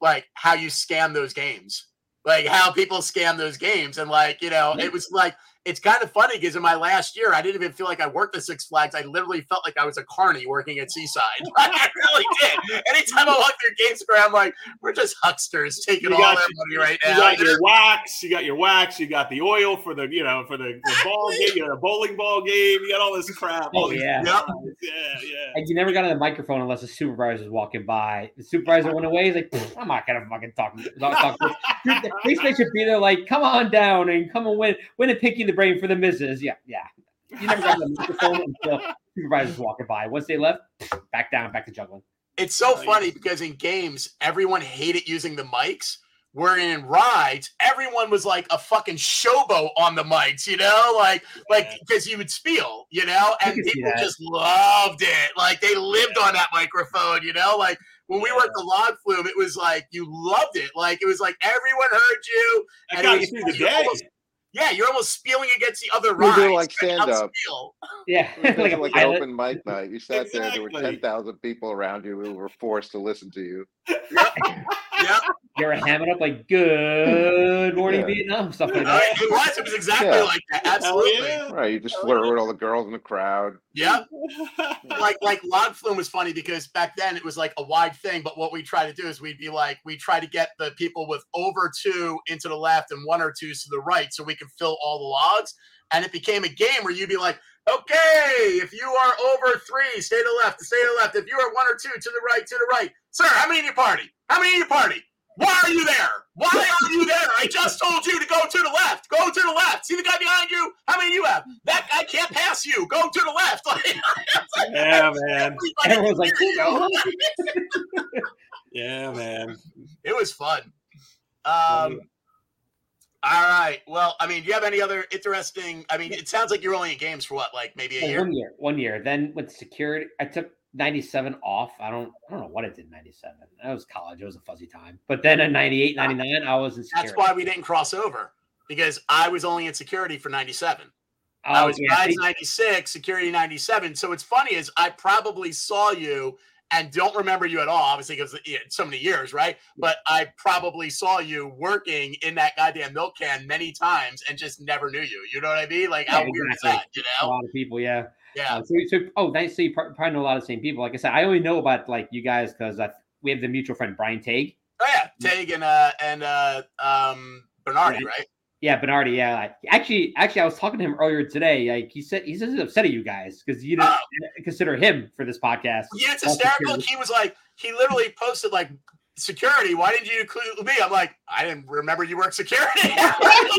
like how you scam those games, like how people scam those games, and like you know it was like it's kind of funny because in my last year, I didn't even feel like I worked at Six Flags. I literally felt like I was a carny working at Seaside. I really did. Anytime I walk through Game Square, I'm like, we're just hucksters taking You all got their your- money right You now. got your wax, you got your wax, you got the oil for the, you know, for the, the ball game, you got a bowling ball game, you got all this crap. all Oh, these yeah. Yep. yeah, yeah. And you never got on the microphone unless the supervisor was walking by. The supervisor went away. He's like, I'm not gonna fucking talk. talk, talk. At least they should be there, like, come on down and come and win, win and pick you the brain for the misses. Yeah, yeah. You never got the microphone until supervisors walking by. Once they left, back down, back to juggling. It's so funny because in games, everyone hated using the mics. Where in rides, everyone was like a fucking showboat on the mics, you know, like like because you would spiel, you know, and can people just loved it. Like they lived on that microphone, you know. Like when we were at the log flume, it was like you loved it. Like it was like everyone heard you. That and got it you was- through the day. almost- yeah, you're almost spieling against the other We were rides. doing like stand-up. Yeah, It was like like an open mic night. You sat there, there were Exactly. 10,000 people around you who were forced to listen to you. Yeah, You're hamming up like "Good morning, Yeah. Vietnam" stuff like Uh, that. it was. It was exactly Yeah. like that. Absolutely. yeah. Right. You just flirt with all the girls in the crowd. Yep. like like log flume was funny because back then it was like a wide thing but what we try to do is we'd be like we try to get the people with over two into the left and one or two to the right so we can fill all the logs and it became a game where you'd be like Okay, if you are over three, stay to the left. Stay to the left. If you are one or two, to the right. To the right. Sir, how many in your party? How many in your party? Why are you there? Why are you there? I just told you to go to the left. Go to the left. See the guy behind you? How many you have? That guy can't pass you. Go to the left. Yeah, man. Everyone's like, Yeah, man. it was fun. Um, all right. Well, I mean, do you have any other interesting? I mean, it sounds like you're only in games for what, like maybe a Well, year? one year, one year. Then with security, I took 97 off. I don't, I don't know what I did in 97. That was college. It was a fuzzy time. But then in 98, 99, I was in security. That's why we didn't cross over because I was only in security for 97. I Oh, was yeah, guys 96, security 97. So what's funny is I probably saw you and don't remember you at all, obviously, because it's so many years, right? But I probably saw you working in that goddamn milk can many times and just never knew you. You know what I mean? Like, how Yeah, weird is that? You know, a lot of people, yeah. Yeah. Uh, so, so, oh, nice. So you probably know a lot of the same people. Like I said, I only know about like you guys because we have the mutual friend Brian Tague. Oh, yeah. Tig and, uh, and uh, um, Bernardi, Yeah. right? Yeah, Bernardi. Yeah, like, actually, actually, I was talking to him earlier today. Like he said, he's just upset at you guys because you didn't Oh. consider him for this podcast. Yeah, it's hysterical. He was like, he literally posted like security. Why didn't you include me? I'm like, I didn't remember you worked security. you think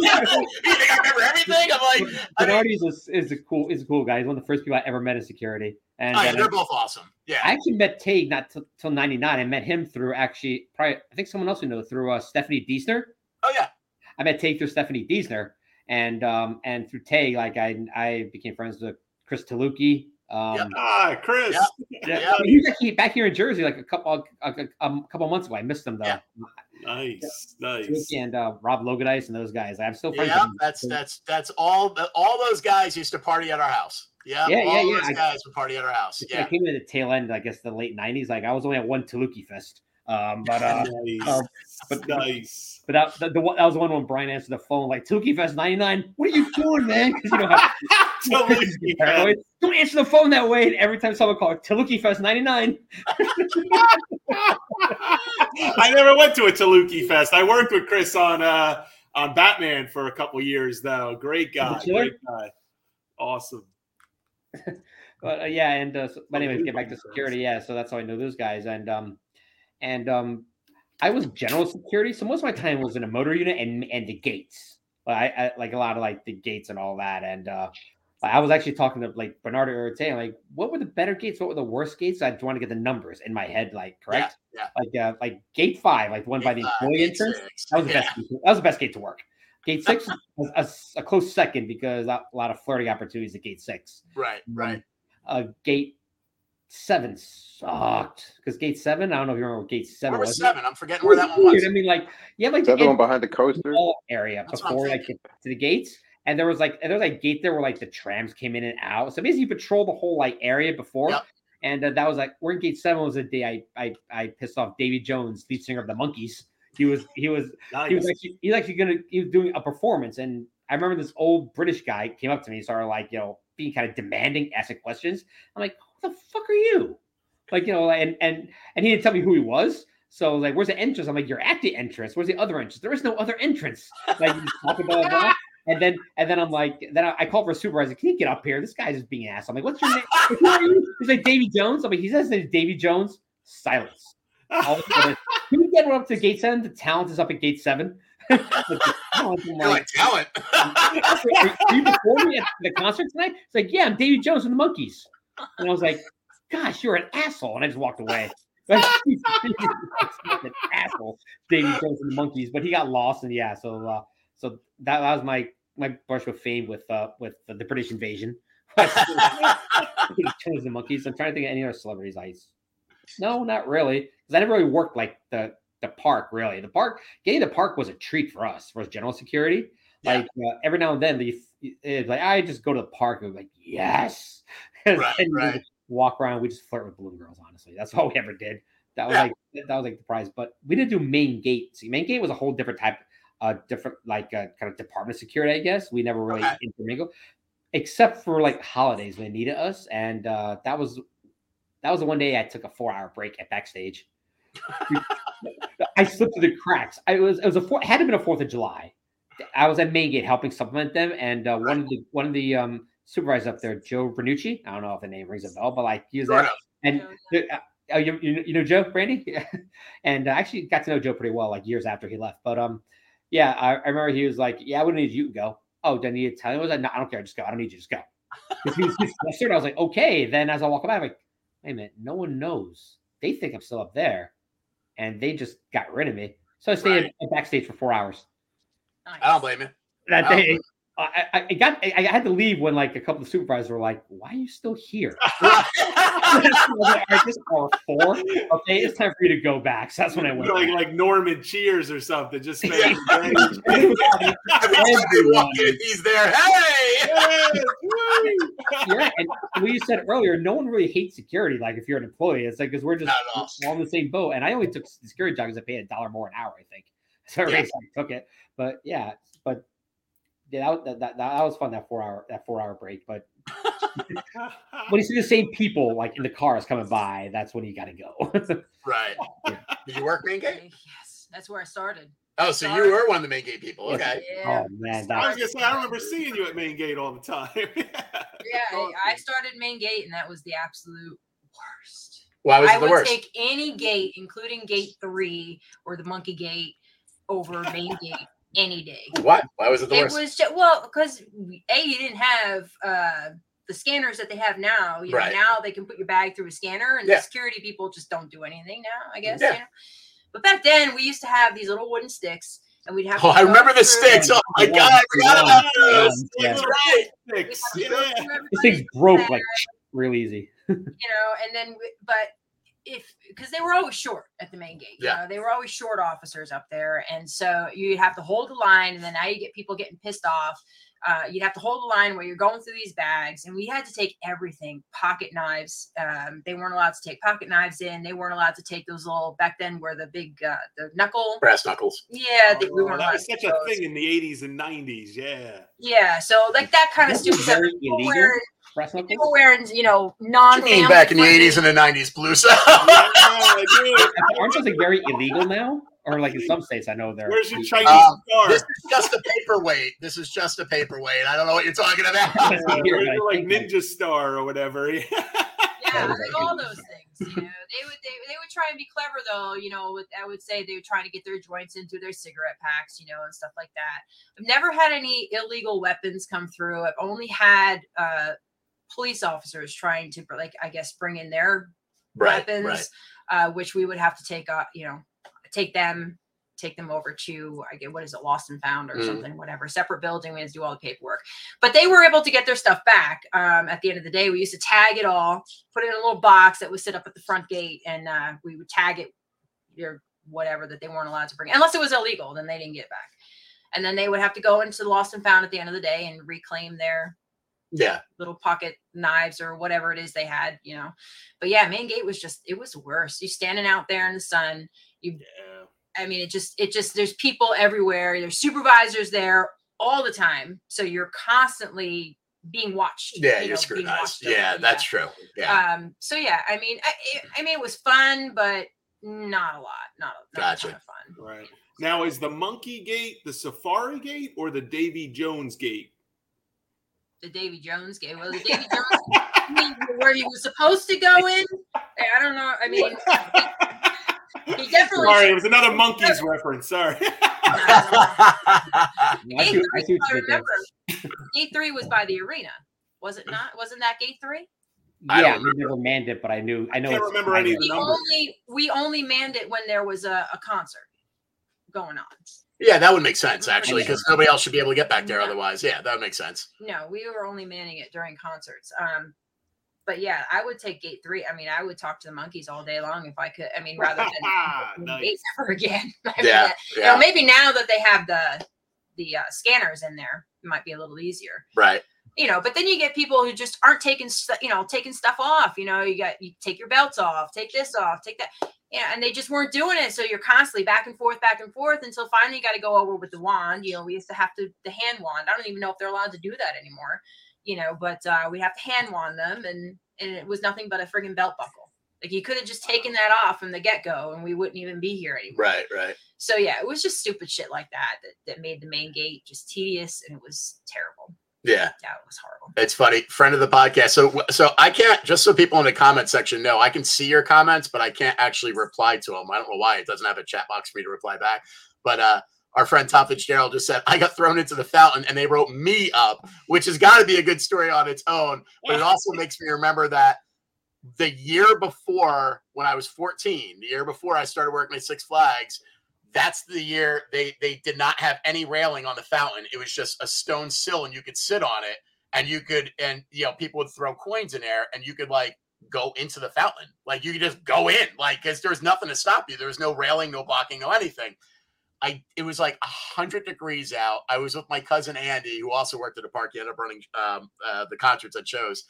I remember everything? I'm like, I mean, is a, is a cool is a cool guy. He's one of the first people I ever met in security. And oh, yeah, uh, they're both awesome. Yeah. I actually met Tague not t- till '99. I met him through actually probably I think someone else you know through uh, Stephanie Diesner. Oh yeah. I met Tague through Stephanie Diesner, and um and through Tague, like I I became friends with Chris Taluki. Um, Yep. Ah, Chris. Yeah. yeah, Yeah. he was actually back here in Jersey like a couple a, a, a couple months ago. I missed him though. Yeah. Nice, Taluki nice. And uh, Rob Logadice and those guys. I'm still friends. Yeah, with them. that's that's that's all. All those guys used to party at our house. Yeah, Yeah, all yeah, yeah. those I- guys would party at our house. I came in at the tail end, I guess the late '90s. Like I was only at one Taluki Fest. Um, but uh, nice, um, but- nice. But that, the, the, that was the one when Brian answered the phone, like, Tuki Fest 99, what are you doing, man? Because you know how Totally. paranoid. Don't answer the phone that way. And every time someone called Taluki Fest 99, I never went to a Taluki Fest. I worked with Chris on uh on Batman for a couple years though. Great guy, great guy, awesome. but uh, yeah, and uh, so, but anyways, get back to security. Yeah, so that's how I know those guys. And um, and um, I was general security, so most of my time was in a motor unit and and the gates. Like I, I like a lot of like the gates and all that. And uh, I was actually talking to like Bernardo Urte, like, what were the better gates? What were the worst gates? I want to get the numbers in my head, like correct. yeah. Like uh, like gate five, like the one by the employee entrance. six. That was the Yeah. best. Gate, that was the best gate to work. Gate six was a, a close second because a lot of flirting opportunities at gate six. Right, right. Uh, gate seven sucked because gate seven. I don't know if you remember what gate seven Where was was. seven? I'm forgetting where that one was. I mean, like you have like Is the the one behind the coaster? area That's before like to the gates. And there was like and there was like a gate there where like the trams came in and out. So basically, you patrol the whole like area before. Yep. And uh, that was like we're in gate seven was the day I I I pissed off Davy Jones, lead singer of the Monkees. He was he was he was Nice. actually he was actually gonna he was doing a performance and I remember this old British guy came up to me and started like you know being kind of demanding, asking questions. I'm like, who the fuck are you? Like you know, and and and he didn't tell me who he was. So like, where's the entrance? I'm like, you're at the entrance. Where's the other entrance? There is no other entrance. Like you talk about that. And then and then I'm like, then I, I called for a supervisor. Can you get up here? This guy's just being an ass. I'm like, what's your name? Like, Who are you? He's like Davy Jones. I'm like, he says his name is Davy Jones. Silence. All can we get up to gate seven? The talent is up at gate seven. Talent, like talent. are, are you before me at the concert tonight? It's like, yeah, I'm Davy Jones from the Monkees. And I was like, gosh, you're an asshole. And I just walked away. Like, an asshole, Davy Jones from the Monkees. But he got lost, and yeah, so uh, so that, that was my my brush with fame with uh with the, the British invasion. Chose the Monkees. I'm trying to think of any other celebrities. I no, not really, because I never really worked like the the park. Really, the park getting the park was a treat for us for general security. Yeah. Like uh, every now and then, the it's like I just go to the park and be like, yes, And Right, we right. walk around. We just flirt with balloon girls. Honestly, that's all we ever did. That was Yeah. like that was like the prize. But we didn't do main gate. See, main gate was a whole different type, uh, different like uh, kind of department security. I guess we never really Okay. intermingle, except for like holidays when they needed us, and uh, that was that was the one day I took a four hour break at backstage. I slipped through the cracks. I was it was a four, it had to been a Fourth of July. I was at main gate helping supplement them, and uh, one of the one of the um supervisor up there, Joe Bernucci. I don't know if the name rings a bell, but like he was there. And uh, oh, you, you you know Joe Brandy, and I actually got to know Joe pretty well, like years after he left. But um, yeah, I, I remember he was like, "Yeah, I wouldn't need you to go." Oh, do I need to tell you? I was like, "No, I don't care. Just go. I don't need you. Just go." 'Cause he was just flustered. I was like, "Okay." Then as I walk by, I'm like, "Wait a minute. No one knows. They think I'm still up there, and they just got rid of me." So I stayed Right. backstage for four hours nice. I don't blame you. that day. I, I, I got I, I had to leave when like a couple of supervisors were like, "Why are you still here?" I was like, All right, this hour four. Okay, it's time for you to go back. So that's when I went. like like Norman Cheers or something. Just made Every time in, he's there. Hey! yeah, and what you said earlier, no one really hates security. Like if you're an employee, it's like because we're just Not all. all in the same boat. And I only took security job because I paid a dollar more an hour, I think. So Yeah. I took it. But yeah, but yeah, that, that, that, that was fun that four hour that four hour break. But when you see the same people like in the cars coming by, that's when you got to go. Right. Did you work main gate? Yes, that's where I started. Oh, so you were one of the main gate people. Okay. Yeah. oh man, I was gonna say I remember seeing you at Main Gate all the time. Yeah, I, I started main gate, and that was the absolute worst. Why was I it the would worst? take any gate, including gate three or the monkey gate, over main gate any day. What? Why was it the It worst? was just, well because a you didn't have uh the scanners that they have now. You know, now they can put your bag through a scanner, and Yeah. the security people just don't do anything now. I guess. Yeah. You know? But back then, we used to have these little wooden sticks, and we'd have. Oh, to I remember the sticks. Oh my Yeah. god, I forgot about those. Yeah. Right. we'd Six. have to go Yeah. through this thing broke bag, like real easy. you know, and then we- but if because they were always short at the main gate, you Yeah. know, they were always short officers up there, and so you'd have to hold the line, and then now you get people getting pissed off. Uh, you'd have to hold the line where you're going through these bags, and we had to take everything. Pocket knives, um, they weren't allowed to take pocket knives in. They weren't allowed to take those little back then where the big uh, the knuckle. Brass knuckles. Yeah, they, we Oh, weren't that was such take a those. thing in the 80s and 90s. Yeah. Yeah, so like that kind of stupid stuff. very People illegal. wearing, Brass people knuckles? wearing, you know, non. You mean back in the 80s and the 90s, Blue Cell? Yeah, dude. Aren't those like very illegal now? Or like in some states, I know they're. Where's your. Chinese Um, star? This is just a paperweight. This is just a paperweight. I don't know what you're talking about. Uh, Here, where's I your, like think, like- Ninja Star or whatever. Yeah, was like all those things. You know, they would they, they would try and be clever though. You know, with I would say they were trying to get their joints into their cigarette packs, you know, and stuff like that. I've never had any illegal weapons come through. I've only had uh, police officers trying to like I guess bring in their Right, weapons, right. uh, which we would have to take uh, you know, take them take them over to I get what is it, lost and found or Mhm. something, whatever. Separate building, we had to do all the paperwork. But they were able to get their stuff back. Um, at the end of the day, we used to tag it all, put it in a little box that would sit up at the front gate, and uh, we would tag it or whatever that they weren't allowed to bring, unless it was illegal, then they didn't get it back. And then they would have to go into the lost and found at the end of the day and reclaim their Yeah. little pocket knives or whatever it is they had, you know. But yeah, main gate was just it was worse. You standing out there in the sun. You yeah. I mean it just it just there's people everywhere. There's supervisors there all the time. So you're constantly being watched. Yeah, you you're know, scrutinized. watched over, Yeah, that's true. Yeah. Um so yeah, I mean I, it, I mean it was fun, but not a lot. Not, a- not Gotcha. a ton of fun. Right. Now, is the Monkey Gate the Safari Gate or the Davy Jones Gate? The Davy Jones gate. Well the Davy Jones I mean, where he was supposed to go in. I don't know. I mean he definitely Sorry, it was another Monkees reference. Sorry. I see, I see Gate what three, you I remember. Gate three was by the arena, was it not? Wasn't that gate three? I Yeah, don't we never manned it, but I knew. I know. can't remember any of We the numbers. only we only manned it when there was a, a concert going on. yeah, that would make sense actually, because nobody else should be able to get back there Yeah. otherwise. Yeah, that would make sense. No, we were only manning it during concerts. Um, but yeah, I would take gate three. I mean, I would talk to the monkeys all day long if I could. I mean, rather than Nice. gate ever again. I mean, Yeah, uh, you know, yeah, maybe now that they have the the uh, scanners in there, it might be a little easier. right. you know but then you get people who just aren't taking stu- you know taking stuff off you know you got you take your belts off take this off take that yeah and they just weren't doing it so you're constantly back and forth back and forth until finally you got to go over with the wand you know we used to have to the hand wand i don't even know if they're allowed to do that anymore you know but uh we have to hand wand them and and it was nothing but a friggin' belt buckle like you could have just taken that off from the get-go and we wouldn't even be here anymore Right, right. so yeah it was just stupid shit like that that, that made the main gate just tedious and it was terrible Yeah. Yeah, it was horrible. It's funny, friend of the podcast. So, so I can't just so people in the comment section know I can see your comments, but I can't actually reply to them. I don't know why it doesn't have a chat box for me to reply back. But uh, our friend Tom Fitzgerald just said I got thrown into the fountain and they wrote me up, which has got to be a good story on its own. But it also makes me remember that the year before, when I was 14, the year before I started working at Six Flags, that's the year they they did not have any railing on the fountain. It was just a stone sill, and you could sit on it, and you could, and you know, people would throw coins in there, and you could like go into the fountain, like you could just go in, like because there was nothing to stop you. There was no railing, no blocking, no anything. I it was like hundred degrees out. I was with my cousin Andy, who also worked at a park. He ended up running um, uh, the concerts at shows,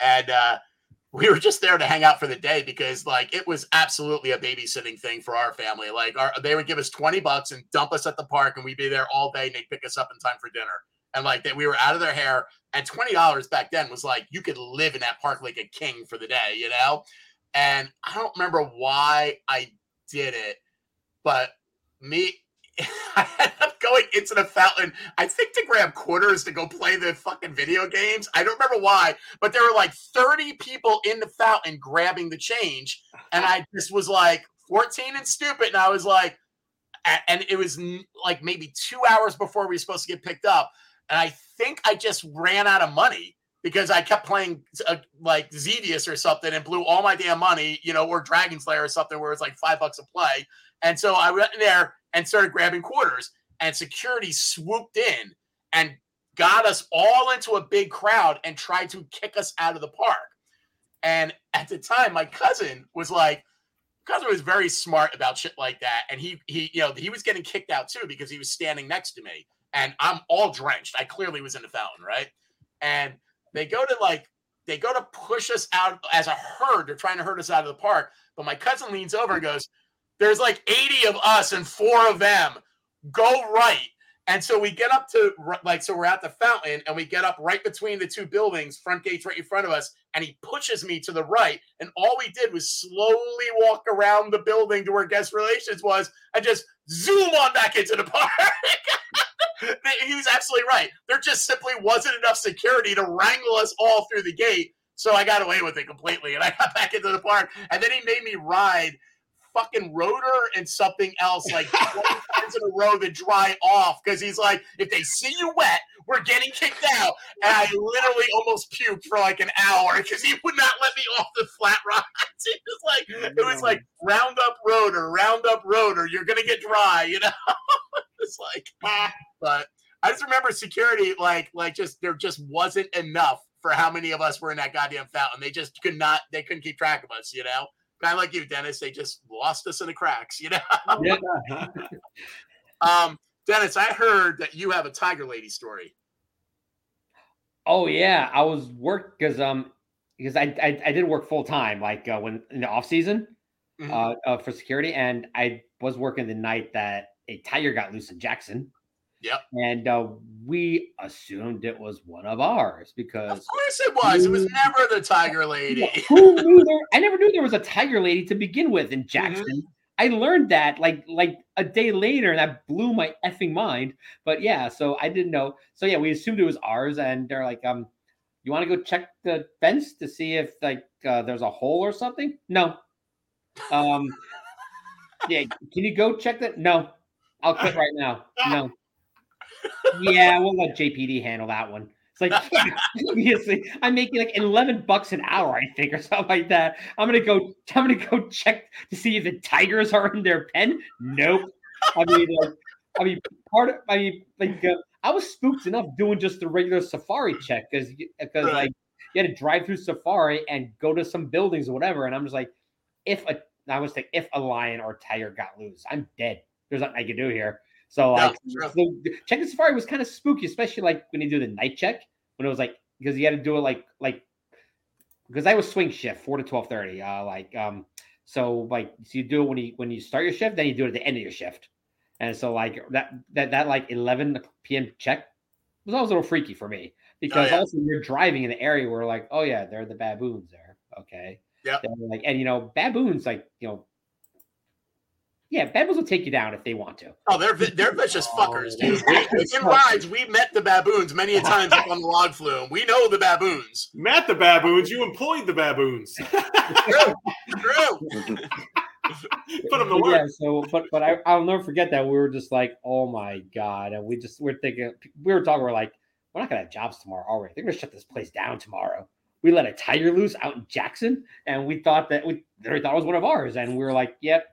and uh, we were just there to hang out for the day because like it was absolutely a babysitting thing for our family. Like our, they would give us 20 bucks and dump us at the park and we'd be there all day and they'd pick us up in time for dinner. And like that we were out of their hair. And $20 back then was like you could live in that park like a king for the day, you know? And I don't remember why I did it, but me I ended up going into the fountain, I think to grab quarters to go play the fucking video games. I don't remember why, but there were like 30 people in the fountain grabbing the change. And I just was like 14 and stupid. And I was like, and it was like maybe two hours before we were supposed to get picked up. And I think I just ran out of money because I kept playing uh, like Xevious or something and blew all my damn money, you know, or Dragon's Lair or something where it's like five bucks a play. And so I went in there and started grabbing quarters, and security swooped in and got us all into a big crowd and tried to kick us out of the park. And at the time, my cousin was like, cousin was very smart about shit like that, and he he you know he was getting kicked out too because he was standing next to me, and I'm all drenched. I clearly was in the fountain, right? And they go to like they go to push us out as a herd. They're trying to herd us out of the park, but my cousin leans over and goes, "There's like 80 of us and four of them. Go right." And so we get up to like so we're at the fountain and we get up right between the two buildings, front gates right in front of us, and he pushes me to the right. And all we did was slowly walk around the building to where guest relations was and just zoom on back into the park. he was absolutely right. There just simply wasn't enough security to wrangle us all through the gate. So I got away with it completely. And I got back into the park. And then he made me ride fucking rotor and something else like 20 times in a row to dry off because he's like, if they see you wet, we're getting kicked out. And I literally almost puked for like an hour because he would not let me off the flat rods. It was like it was like round up rotor, round up rotor. You're gonna get dry, you know. it's like, ah. but I just remember security like like just there just wasn't enough for how many of us were in that goddamn fountain. They just could not. They couldn't keep track of us, you know. Kind of like you, Dennis. They just lost us in the cracks, you know. Yeah. Um, Dennis, I heard that you have a Tiger Lady story. Oh yeah, I was work because um because I, I I did work full time like uh, when in the off season Mhm. uh, uh for security and I was working the night that a tiger got loose in Jackson. Yep. And uh, we assumed it was one of ours because. Of course it was. It was never the Tiger Lady. who knew there? I never knew there was a tiger lady to begin with in Jackson. I learned that like like a day later, and that blew my effing mind. But yeah, so I didn't know. So yeah, we assumed it was ours, and they're like, um, you want to go check the fence to see if like uh, there's a hole or something? No. Um, yeah, can you go check that? No, I'll quit right now. No. Yeah, we'll let JPD handle that one. It's like obviously I'm making like 11 bucks an hour, I think, or something like that. I'm gonna go. I'm gonna go check to see if the tigers are in their pen. Nope. I mean, like, I mean, part of. I mean, like, uh, I was spooked enough doing just the regular safari check because because Right. like you had to drive through safari and go to some buildings or whatever, and I'm just like, if a I was like, if a lion or tiger got loose, I'm dead. There's nothing I can do here. So like, sure. so checking safari was kind of spooky, especially like when you do the night check when it was like because you had to do it like like because I was swing shift four to twelve thirty. Uh, like um, so like so you do it when you when you start your shift, then you do it at the end of your shift, and so like that that that like eleven p.m. check was always a little freaky for me because yeah. also you're driving in the area where like oh yeah they're the baboons there okay yeah, like and you know baboons like you know Yeah, Bengals will take you down if they want to. Oh, they're they're vicious oh, fuckers, dude. Oh, We, in rides, we met the baboons many a times up on the log flume. We know the baboons. Met the baboons. You employed the baboons. True. True. Put them to But yeah, so but but I, I'll never forget that we were just like, oh my god, and we just we're thinking we were talking, we're like, we're not gonna have jobs tomorrow, are we? They're gonna shut this place down tomorrow. We let a tiger loose out in Jackson, and we thought that we they thought it was one of ours, and we were like, yep,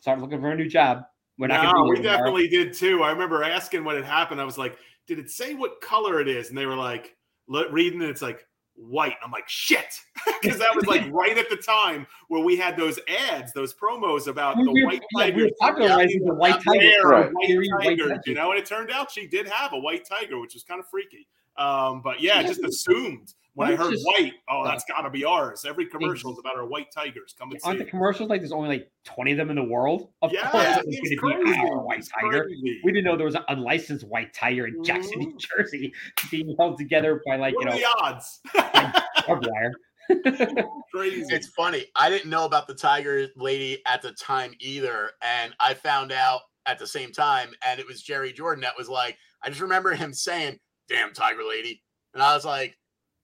start looking for a new job. We're not No, we definitely did too. I remember asking when it happened. I was like, "Did it say what color it is?" And they were like, "Reading it, it's like white." I'm like, "Shit," because that was like right at the time where we had those ads, those promos about We- the we- white yeah, we tiger. were popularizing the white tiger. Right. white Theory white tiger, tiger. you know, and it turned out she did have a white tiger, which was kind of freaky. Um, but yeah, Yeah, just assumed when I It's heard just- white, oh, that's got to be ours. Every commercial is about our white tigers. Come and. Aren't the it. commercials like there's only like 20 of them in the world? Of Yeah, course it it's was gonna be our white It's tiger. crazy. We didn't know there was an unlicensed white tiger in Jackson, New mm-hmm. Jersey, being held together by like what you know the odds? barbed wire. Crazy. It's funny. I didn't know about the tiger lady at the time either, and I found out at the same time, and it was Jerry Jordan that was like, I just remember him saying, "Damn tiger lady," and I was like,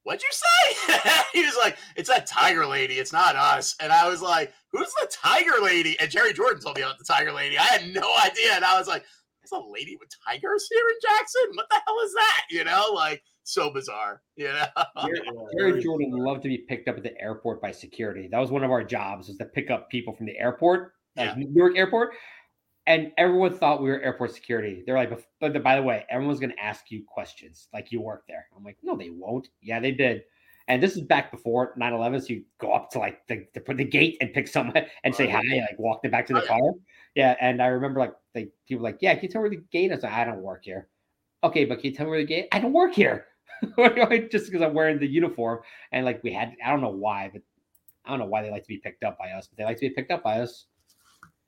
"What'd you say?" he was like, "It's that tiger lady. It's not us." And I was like, "Who's the tiger lady?" And Jerry Jordan told me about the tiger lady. I had no idea, and I was like, "There's a lady with tigers here in Jackson. What the hell is that?" You know, like so bizarre. You know. Jerry, Jordan loved to be picked up at the airport by security. That was one of our jobs was to pick up people from the airport, like Yeah. Newark Airport. And everyone thought we were airport security. They're like, but by the way, everyone's going to ask you questions like you work there. I'm like, no, they won't. Yeah, they did. And this is back before 9 11. So you go up to like the, to put the gate and pick someone and say hi, and like walk them back to the car. Yeah. And I remember like, like people were like, yeah, can you tell me where the gate is? I don't work here. Okay, but can you tell me where the gate? I don't work here. just because I'm wearing the uniform. And like we had, I don't know why, but I don't know why they like to be picked up by us, but they like to be picked up by us.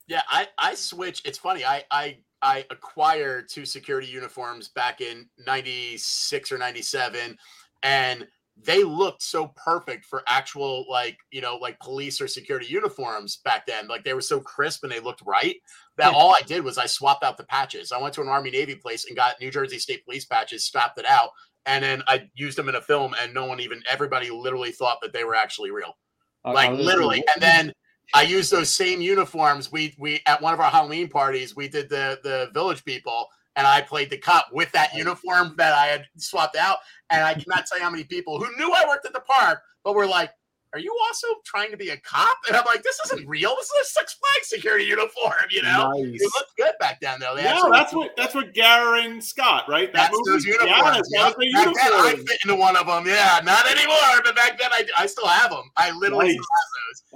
Yeah, I I switched. It's funny. I I I acquired two security uniforms back in 96 or 97 and they looked so perfect for actual like, you know, like police or security uniforms back then. Like they were so crisp and they looked right that all I did was I swapped out the patches. I went to an Army Navy place and got New Jersey State Police patches, swapped it out, and then I used them in a film and no one even everybody literally thought that they were actually real I like literally. And then I used those same uniforms. We we at one of our Halloween parties, we did the the village people, and I played the cop with that uniform that I had swapped out. And I cannot tell you how many people who knew I worked at the park, but were like, "Are you also trying to be a cop?" And I'm like, "This isn't real. This is a Six Flags security uniform." You know, Nice. it looked good back then, though. They had No, that's what that's what Garen Scott, right? That that's those movie? uniforms. Yes, Yep. that was the Back then, I uniform. fit into one of them. Yeah, not anymore. But back then, I, I still have them. I literally Nice. still have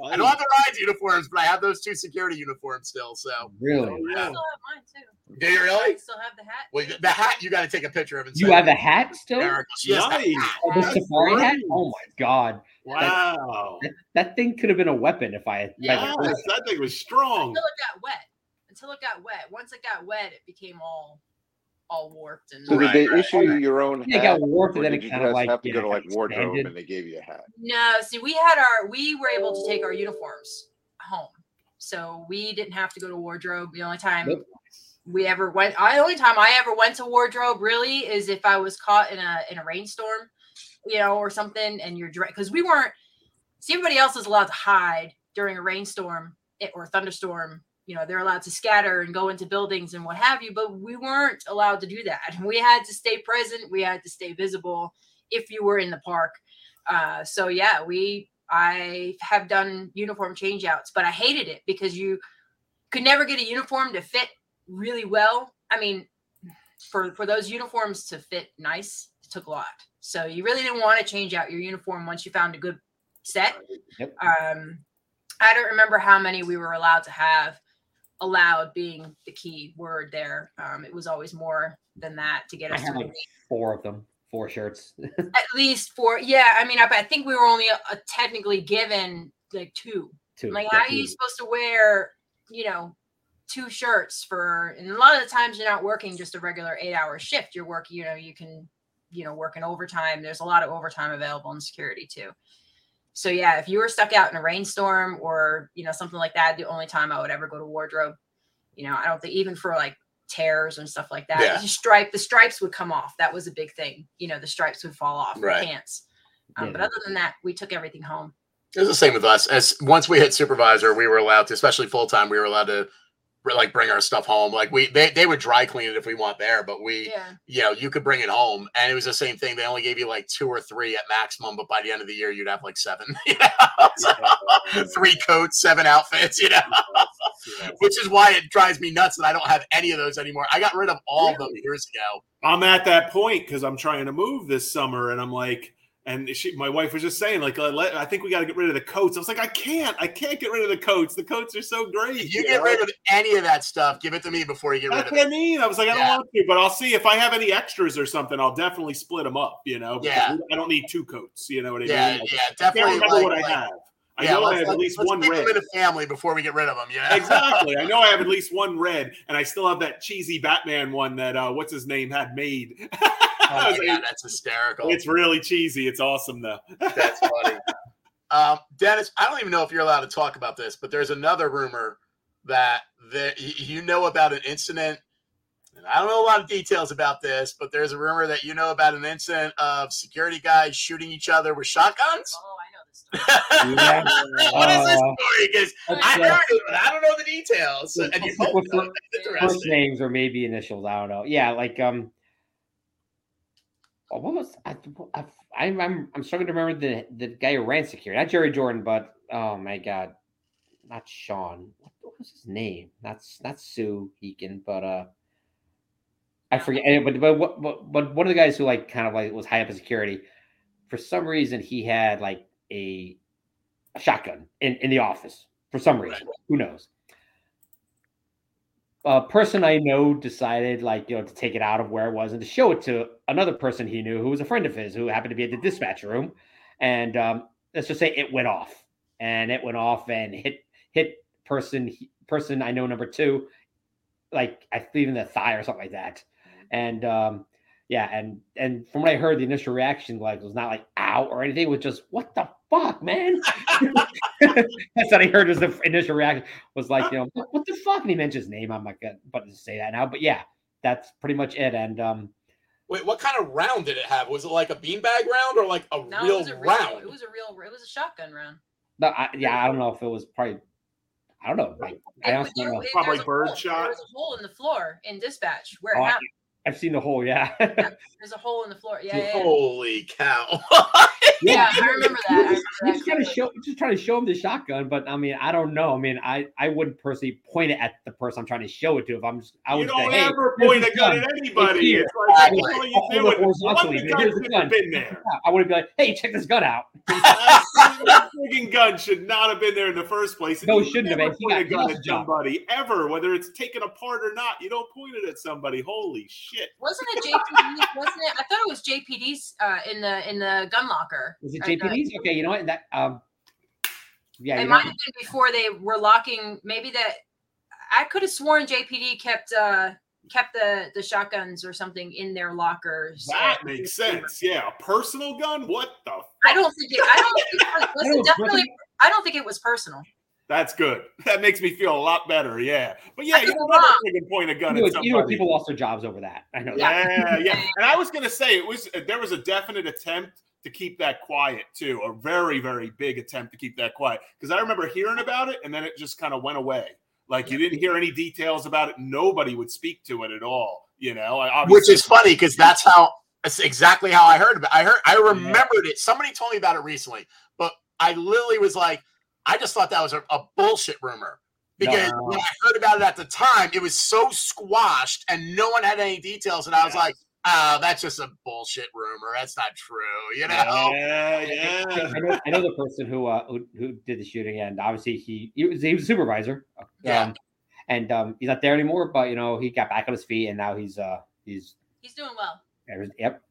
those. I don't have the rides uniforms, but I have those two security uniforms still. So, Really? Oh, I yeah. still have mine too. Do you really? I still have the hat. Well, the hat you got to take a picture of. And You have it the hat still? to Erica. She has the Nice. Oh, the That's safari hat? Oh my god. Wow. That, that thing could have been a weapon if I had if I had- that thing was strong. Until it got wet. Until it got wet. Once it got wet, it became all all warped and So Right, did they right. issue you your own Yeah, it hat? got warped and then it you kind of just like have to go to like wardrobe expanded. and they gave you a hat? No, see, we had our we were able to take our uniforms home, so we didn't have to go to wardrobe. The only time Nope. We ever went, I only time I ever went to wardrobe really is if I was caught in a in a rainstorm, you know, or something, and you're because we weren't. See, everybody else is allowed to hide during a rainstorm or thunderstorm. You know, they're allowed to scatter and go into buildings and what have you, but we weren't allowed to do that. We had to stay present. We had to stay visible if you were in the park. Uh, so yeah, we I have done uniform changeouts, but I hated it because you could never get a uniform to fit really well. I mean, for for those uniforms to fit nice, it took a lot. So you really didn't want to change out your uniform once you found a good set. Yep. Um, I don't remember how many we were allowed to have. Allowed being the key word there. Um, it was always more than that to get us. I had to like four of them, four shirts. at least four. Yeah, I mean, I, I think we were only uh technically given like two. Two. Like, yeah, how are you supposed to wear, you know, two shirts for? And a lot of the times you're not working just a regular eight-hour shift. You're working, you know, you can, you know, work in overtime. There's a lot of overtime available in security too. So yeah, if you were stuck out in a rainstorm or you know something like that, the only time I would ever go to wardrobe. You know, I don't think even for like tears and stuff like that. Yeah. The stripe, the stripes would come off. That was a big thing. You know, the stripes would fall off Right. the pants. Um, But other than that, we took everything home. It was the same with us. As once we hit supervisor, we were allowed to, especially full time, we were allowed to like bring our stuff home. Like we they, they would dry clean it if we want there, but we Yeah. you know, you could bring it home. And it was the same thing. They only gave you like two or three at maximum, but by the end of the year you'd have like seven. You know? So, three coats, seven outfits, you know. Which is why it drives me nuts that I don't have any of those anymore. I got rid of all of them years ago. I'm at that point because I'm trying to move this summer, and I'm like, and she, my wife was just saying, like, uh, I think we got to get rid of the coats. I was like, I can't, I can't get rid of the coats. The coats are so great. If you you get know? rid of any of that stuff, give it to me before you get rid That's of what I mean. I was like, I don't want to, but I'll see if I have any extras or something. I'll definitely split them up. You know, because Yeah. I don't need two coats. You know what I Yeah, mean? Like, yeah, I can't definitely. remember like- what I like- have. I yeah, know I have at least one red. them in a family before we get rid of them. Yeah, exactly. I know I have at least one red, and I still have that cheesy Batman one that uh, what's his name had made. Oh I was like, that's hysterical. it's really cheesy. It's awesome though. That's funny. um, Dennis, I don't even know if you're allowed to talk about this, but there's another rumor that that you know about an incident. And I don't know a lot of details about this, but there's a rumor that you know about an incident of security guys shooting each other with shotguns. Oh, I know this story. Yeah. what is this Uh, story? Because I that's, heard it, but I don't know the details. And you both know. first names or maybe initials. I don't know. Yeah, like um, what was I? I I'm I'm, I'm struggling to remember the the guy who ran security, not Jerry Jordan, but oh my god, not Sean. What, was his name? That's not Sue Heekin, but uh, I forget. But but what but, but one of the guys who like kind of like was high up in security, for some reason he had like a, a shotgun in in the office for some reason. Who knows? A person I know decided like you know to take it out of where it was and to show it to another person he knew who was a friend of his who happened to be at the dispatch room, and um, let's just say it went off. And it went off and hit hit person person I know number two, like I believe in the thigh or something like that, and um, yeah, and and from what I heard, the initial reaction like was not like ow or anything, it was just what the fuck, man. That's what I heard was the initial reaction was like, you know, what, what the fuck? And he mentioned his name. I'm not gonna but to say that now, but yeah, that's pretty much it. And um, Wait, what kind of round did it have? Was it like a beanbag round or like a No, it real was a real. round? It was a real. It was a shotgun round. no, I, yeah, I don't know if it was probably, I don't know. Like, I It- honestly there- don't know. it- Probably bird hole. shot. There was a hole in the floor in dispatch where Oh, it happened. I've seen the hole, yeah, There's a hole in the floor. Yeah, yeah. yeah. Holy cow! Yeah, I remember that. I remember He's that just trying to show, just trying to show him the shotgun. But I mean, I don't know. I mean, I I wouldn't personally point it at the person I'm trying to show it to. If I'm just, I you would don't say, ever here's point a gun gun. at anybody. here. It's like that's Exactly. all you I'll do. hold it It- One horizontally, of the but here's the have gun. been there. I would be like, hey, check this gun out. that friggin' gun should not have been there in the first place. No, it shouldn't have never been. He point a got gun at somebody ever, whether it's taken apart or not. You don't point it at somebody. Holy shit! Wasn't it JPD? Wasn't it? I thought it was JPD's uh, in the in the gun locker. Was it Or the- JPD's? Okay, you know what? That um, yeah, It might have been before they were locking. Maybe that I could have sworn JPD kept uh kept the the shotguns or something in their lockers. That Uh, makes sense. Yeah, a personal gun. What the? I don't think it. I don't. Think it was, I listen, don't- definitely. I don't think it was personal. That's good. That makes me feel a lot better. Yeah, but yeah, you could don't be ever point a you gun know, at you know, people lost their jobs over that. I know that. Yeah, yeah. And I was gonna say it was uh, there was a definite attempt to keep that quiet too, a very very big attempt to keep that quiet because I remember hearing about it and then it just kind of went away. Like you didn't hear any details about it. Nobody would speak to it at all. You know, I Which is funny because that's how that's exactly how I heard about. It. I heard I remembered it. Somebody told me about it recently, but I literally was like, I just thought that was a, a bullshit rumor because No. when I heard about it at the time, it was so squashed and no one had any details, and I was Yeah. like, oh, that's just a bullshit rumor. That's not true. You know. Yeah, I know, I know the person who uh who, who did the shooting, and obviously he he was, he was a supervisor. Um, Yeah. and um, he's not there anymore, but you know he got back on his feet, and now he's uh he's He's doing well. yep,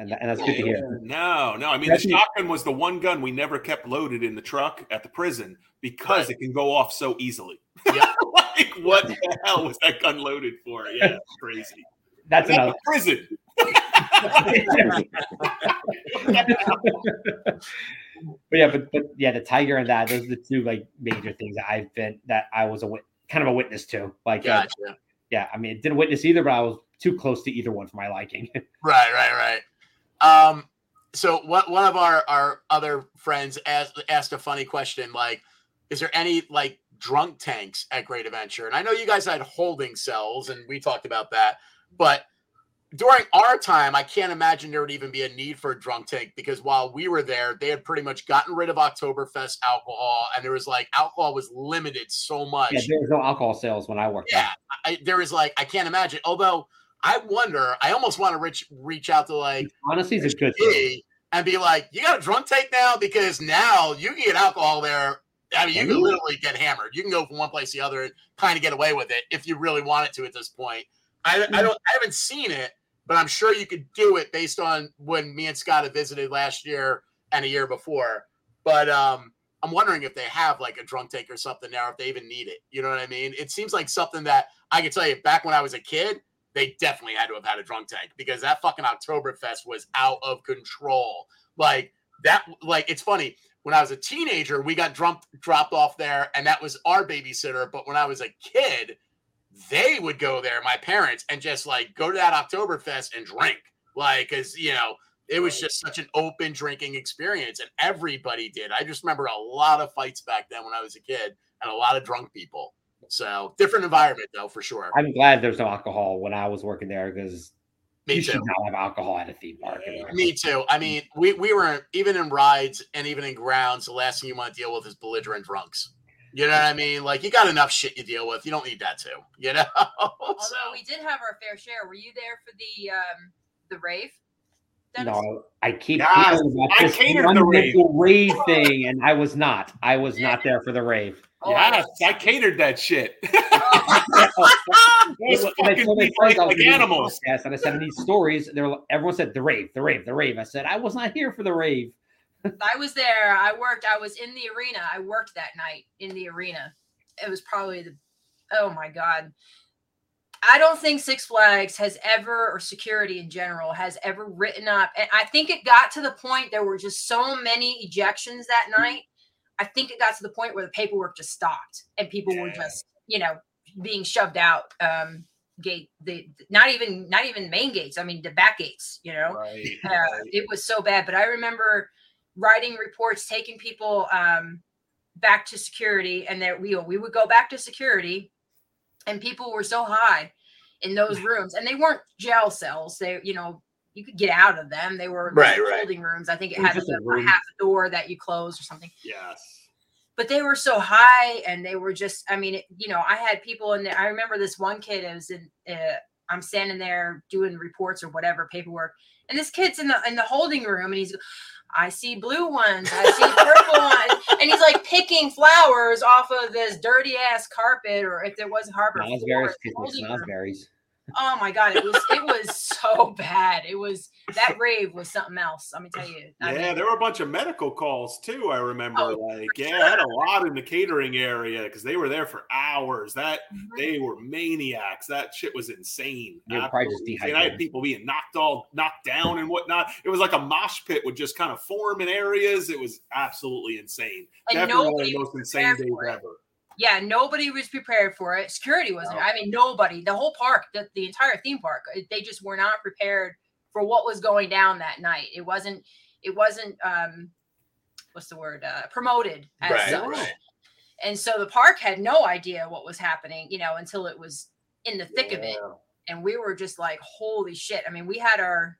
and, and that's good to hear. No, no. I mean, That's the shotgun was the one gun we never kept loaded in the truck at the prison because Right. it can go off so easily. Yep. like, what the hell was that gun loaded for? Yeah, crazy. That's At another. prison. but yeah, but but yeah, the tiger and that those are the two like major things that I've been that I was a wit- kind of a witness to. Like, uh, yeah, I mean, didn't witness either, but I was too close to either one for my liking. Right, right, right. Um, so what one of our our other friends asked asked a funny question like, is there any like drunk tanks at Great Adventure? And I know you guys had holding cells, and we talked about that, but during our time, I can't imagine there would even be a need for a drunk tank because while we were there, they had pretty much gotten rid of Oktoberfest alcohol, and there was like alcohol was limited so much. yeah, there was no alcohol sales when I worked Yeah, I, there is like I can't imagine. Although I wonder, I almost want to reach reach out to like. Honestly, it's a good thing. and be like, "You got a drunk tank now?" Because now you can get alcohol there. I mean, you can literally get hammered. You can go from one place to the other and kind of get away with it if you really wanted to at this point. I, I don't. I haven't seen it, but I'm sure you could do it based on when me and Scott had visited last year and a year before. But um, I'm wondering if they have like a drunk tank or something now, if they even need it. You know what I mean? It seems like something that I can tell you back when I was a kid, they definitely had to have had a drunk tank because that fucking Oktoberfest was out of control. Like that, like it's funny. When I was a teenager, we got drunk, dropped off there, and that was our babysitter. But when I was a kid, they would go there, my parents, and just like go to that Oktoberfest and drink. Like, cause you know, it was just such an open drinking experience, and everybody did. I just remember a lot of fights back then when I was a kid, and a lot of drunk people. So different environment though, for sure. I'm glad there's no alcohol when I was working there because Me you too. should not have alcohol at a theme park. anyway. Me too. I mean, we we were even in rides and even in grounds. The last thing you want to deal with is belligerent drunks. You know what I mean? Like you got enough shit you deal with. You don't need that too. You know. Although So- we did have our fair share. Were you there for the um the rave? Dennis? No, I keep Yes, hearing about I this catered one the rave. rave thing, and I was not. I was not there for the rave. Oh, I Yes, I catered that shit. Those fucking told my people friends like, like animals. podcast and I said these stories, they were, everyone said the rave, the rave, the rave. I said I was not here for the rave. I was there. I worked. I was in the arena. I worked that night in the arena. It was probably the oh my god. I don't think Six Flags has ever, or security in general, has ever written up. And I think it got to the point there were just so many ejections that mm-hmm. night. I think it got to the point where the paperwork just stopped and people were just, you know, being shoved out. Um, gate, the not even not even main gates. I mean, the back gates. You know, Right. uh, it was so bad. But I remember writing reports, taking people um, back to security, and that we we would go back to security, and people were so high in those rooms, and they weren't jail cells. They, you know, you could get out of them. They were Right, like right. holding rooms. I think it It had a a, half a door that you closed or something Yes. but they were so high and they were just i mean it, you know i had people in there i remember this one kid it was in uh, i'm standing there doing reports or whatever paperwork and this kid's in the in the holding room and he's i see blue ones i see purple ones and he's like picking flowers off of this dirty ass carpet or if there was a harbor floor Snozzberries, in holding room. snozzberries. Oh my god it was it was so bad it was that rave was something else let me tell you I Yeah, mean, there were a bunch of medical calls too. I remember, Oh, like, for yeah, I had a lot in the catering area because they were there for hours. That Mhm. they were maniacs. That shit was insane. They were probably just Absolutely insane. I had people being knocked all knocked down and whatnot. It was like a mosh pit would just kind of form in areas. It was absolutely insane. And Definitely one of the most insane prepared days for it. ever. Yeah, nobody was prepared for it. Security wasn't. No. I mean, nobody. The whole park, the, the entire theme park, uh, they just were not prepared for what was going down that night. It wasn't. It wasn't. um What's the word? Uh, promoted as Right, such. right. And so the park had no idea what was happening. You know, until it was in the thick of it, and we were just like, "Holy shit!" I mean, we had our.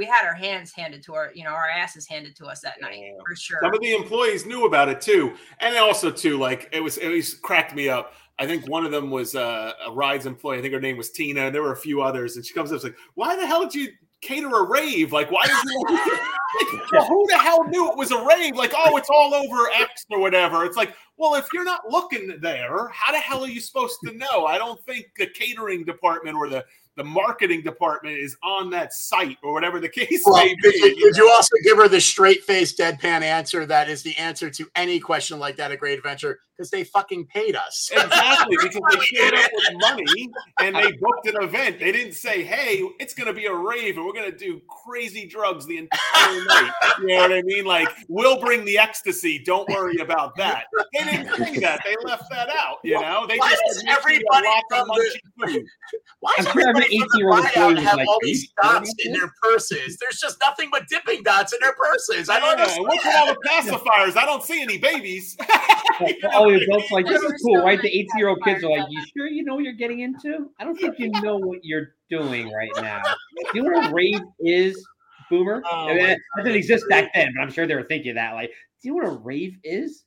We had our hands handed to our, you know, our asses handed to us that night Yeah. for sure. Some of the employees knew about it too, and also too, like it was, it was cracked me up. I think one of them was uh, a rides employee. I think her name was Tina, and there were a few others. And she comes up, and like, "Why the hell did you cater a rave? Like, why did you?" like, well, who the hell knew it was a rave? Like, oh, it's all over X or whatever. It's like, well, if you're not looking there, how the hell are you supposed to know? I don't think the catering department or the the marketing department is on that site or whatever the case Well, may be. did, you you also give her the straight faced deadpan answer that is the answer to any question like that at Great Adventure? Because they fucking paid us. Exactly, because they showed up with money and they booked an event. They didn't say, "Hey, it's going to be a rave and we're going to do crazy drugs the entire night." You know what I mean? Like, we'll bring the ecstasy. Don't worry about that. They didn't bring that. They left that out. You know, they Why just does said, "Make sure you everybody have from the- Why is I'm sure every everybody from the 18-year-old buyout have like, all "Are these dots in their purses? There's just nothing but dipping dots in their purses. I don't Yeah, understand. What's with all the pacifiers? I don't see any babies. You know all the adults mean? like this is cool, right? The 18 year old kids are like, "You sure you know what you're getting into? I don't think you know what you're doing right now." Do you know what a rave is, Boomer? Oh I mean, that didn't exist back then, but I'm sure they were thinking that. Like, do you know what a rave is?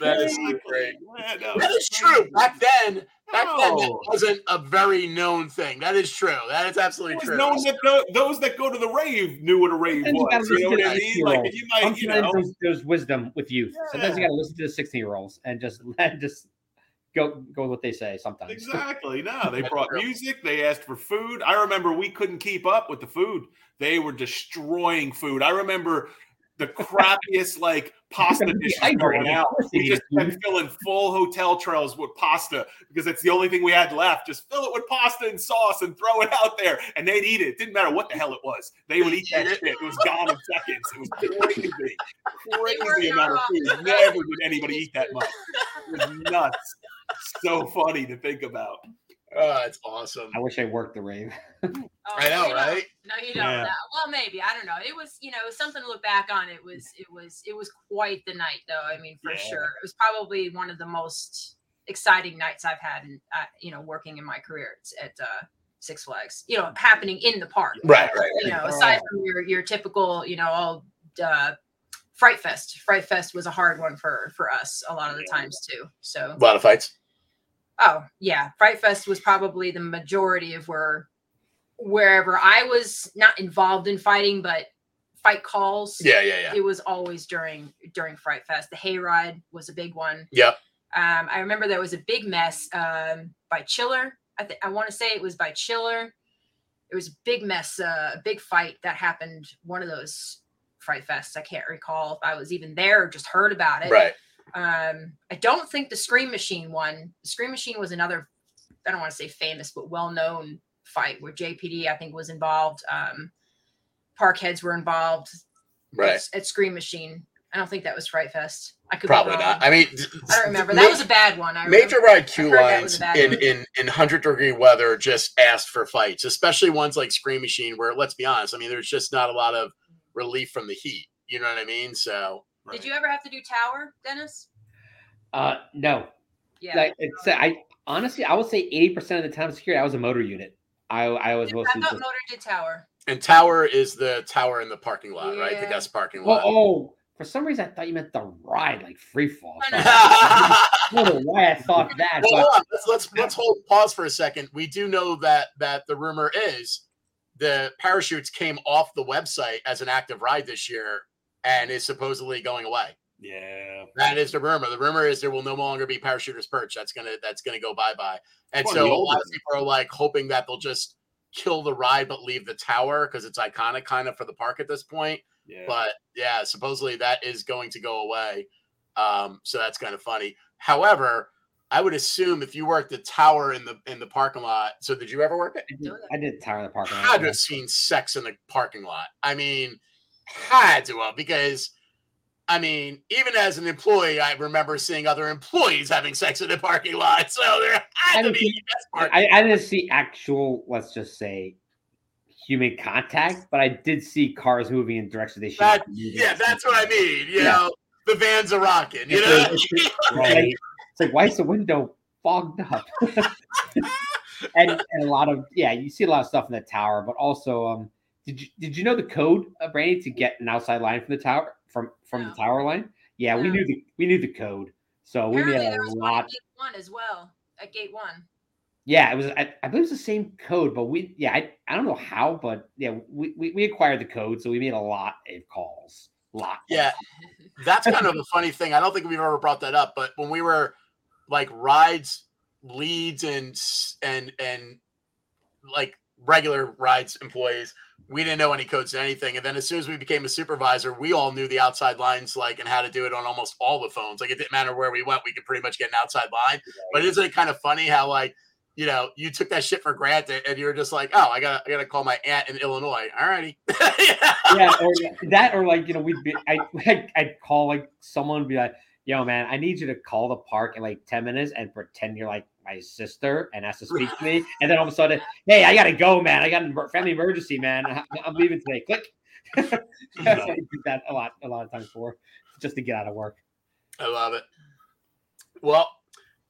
That is Okay. so great. Yeah, no, That is true. Back then, back then, that wasn't a very known thing. That is true. That is It absolutely was true. known that tho- those that go to the rave knew what a rave Sometimes was. You know listen what to I the mean? Like, 16-year-olds. you might, you know, there's, there's wisdom with youth. Sometimes you got to listen to the 16 year olds and just let just go go with what they say. Sometimes. Exactly. No, they brought music. They asked for food. I remember we couldn't keep up with the food. They were destroying food. I remember the crappiest like pasta You're gonna dishes hydrated. going out. We just need kept filling full hotel trails with pasta because it's the only thing we had left. Just fill it with pasta and sauce and throw it out there, and they'd eat it. Didn't matter what the hell it was. They would eat that shit. it. It was gone in seconds. It was crazy, crazy amount of food. Never did anybody eat that much. It was nuts. So funny to think about. Oh, it's awesome. I wish I worked the rave. Oh, I know, you don't. right? No, you don't. Yeah. No. Well, maybe I don't know. It was, you know, something to look back on. It was, it was, it was quite the night, though. I mean, for Yeah. sure, it was probably one of the most exciting nights I've had, in, uh, you know, working in my career at, at uh, Six Flags. You know, happening in the park. Right, right. You know, aside from your your typical, you know, all uh, Fright Fest. Fright Fest was a hard one for for us a lot of the Yeah. times too. So, A lot of fights. Oh yeah, Fright Fest was probably the majority of where wherever I was not involved in fighting, but fight calls. Yeah, yeah, yeah. It was always during during Fright Fest. The hayride was a big one. Yeah. Um, I remember there was a big mess um, by Chiller. I think I want to say it was by Chiller. It was a big mess, uh, a big fight that happened. One of those Fright Fests. I can't recall if I was even there or just heard about it. Right. Um, I don't think the Scream Machine one. The Scream Machine was another. I don't want to say famous, but well-known fight where JPD I think was involved. Um, Parkheads were involved Right. at, at Scream Machine. I don't think that was Fright Fest. I could Probably not. I mean, I don't remember. That was a bad one. I Major remember. ride queue heard that was lines in, one. in in hundred degree weather just asked for fights, especially ones like Scream Machine, where let's be honest, I mean, there's just not a lot of relief from the heat. You know what I mean? So Did you ever have to do Tower, Dennis? Uh, no. Yeah. Like, it's, I honestly, I would say 80% of the time security, I was a motor unit. I, I was I mostly thought Motor did Tower. and Tower is the tower in the parking lot, right? The guest parking well, lot. oh, for some reason, I thought you meant the ride, like free fall. I don't know why I thought that. Well, But. Let's let's let's hold pause for a second. We do know that that the rumor is the parachutes came off the website as an active ride this year and is supposedly going away. Yeah. That is the rumor. The rumor is there will no longer be parachuters perch. That's gonna that's gonna go bye bye. And Well, so a lot of people are like hoping that they'll just kill the ride but leave the tower because it's iconic kind of for the park at this point. Yeah. But yeah, supposedly that is going to go away. Um, so that's kind of funny. However, I would assume if you worked the tower in the in the parking lot. So did you ever work it? I did, I did tower in the parking lot. Had to yeah. have seen sex in the parking lot. I mean, had to have because I mean, even as an employee, I remember seeing other employees having sex in the parking lot. So there had I to didn't be see- that's part. I, I didn't see actual, let's just say, human contact, but I did see cars moving in directions they should. That, yeah, that's what I mean. You Yeah. know, the vans are rocking. You know, like- it's like- It's like, why is the window fogged up? and, and a lot of yeah, you see a lot of stuff in the tower, but also um, did you did you know the code, uh, Brandy, to get an outside line from the tower from from No. the tower line? Yeah, we knew the we knew the code, so we Apparently, made there a was one lot. at Gate One as well. At Gate One. Yeah, it was. I, I believe it's the same code, but we yeah, I, I don't know how, but yeah, we, we we acquired the code, so we made a lot of calls. Lot. Yeah. that's kind of a funny thing. I don't think we've ever brought that up, but when we were like rides, leads, and and and like regular rides employees, we didn't know any codes to anything. And then as soon as we became a supervisor, we all knew the outside lines like and how to do it on almost all the phones. Like it didn't matter where we went, we could pretty much get an outside line. But isn't it kind of funny how like you know, you took that shit for granted and you're just like, oh, I gotta, I gotta call my aunt in Illinois. All righty. yeah, or that, or like you know, we'd be, I, I'd, I'd call like someone, and be like, yo, man, I need you to call the park in like 10 minutes and pretend you're like my sister and ask to speak to me. And then all of a sudden, hey, I gotta go, man. I got a family emergency, man. I'm leaving today. Click. That's I do that a lot, a lot of times for just to get out of work. I love it. Well,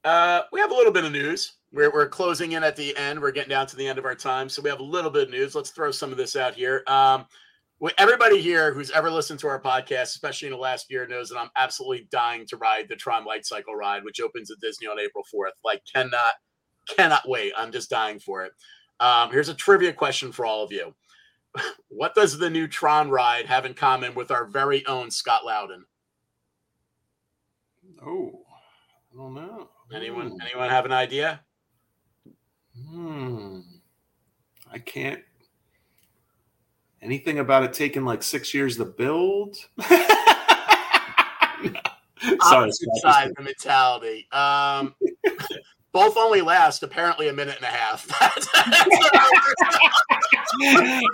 uh, we have a little bit of news. We're, we're closing in at the end. We're getting down to the end of our time. So we have a little bit of news. Let's throw some of this out here. Um, everybody here who's ever listened to our podcast, especially in the last year, knows that I'm absolutely dying to ride the Tron Light Cycle ride, which opens at Disney on April 4th. Like, cannot, cannot wait. I'm just dying for it. Um, here's a trivia question for all of you. What does the new Tron ride have in common with our very own Scott Loudon? Oh, I don't know. Anyone? Ooh. Anyone have an idea? Hmm. I can't. Anything about it taking like six years to build? Sorry, opposite side of mentality. Um, both only last apparently a minute and a half.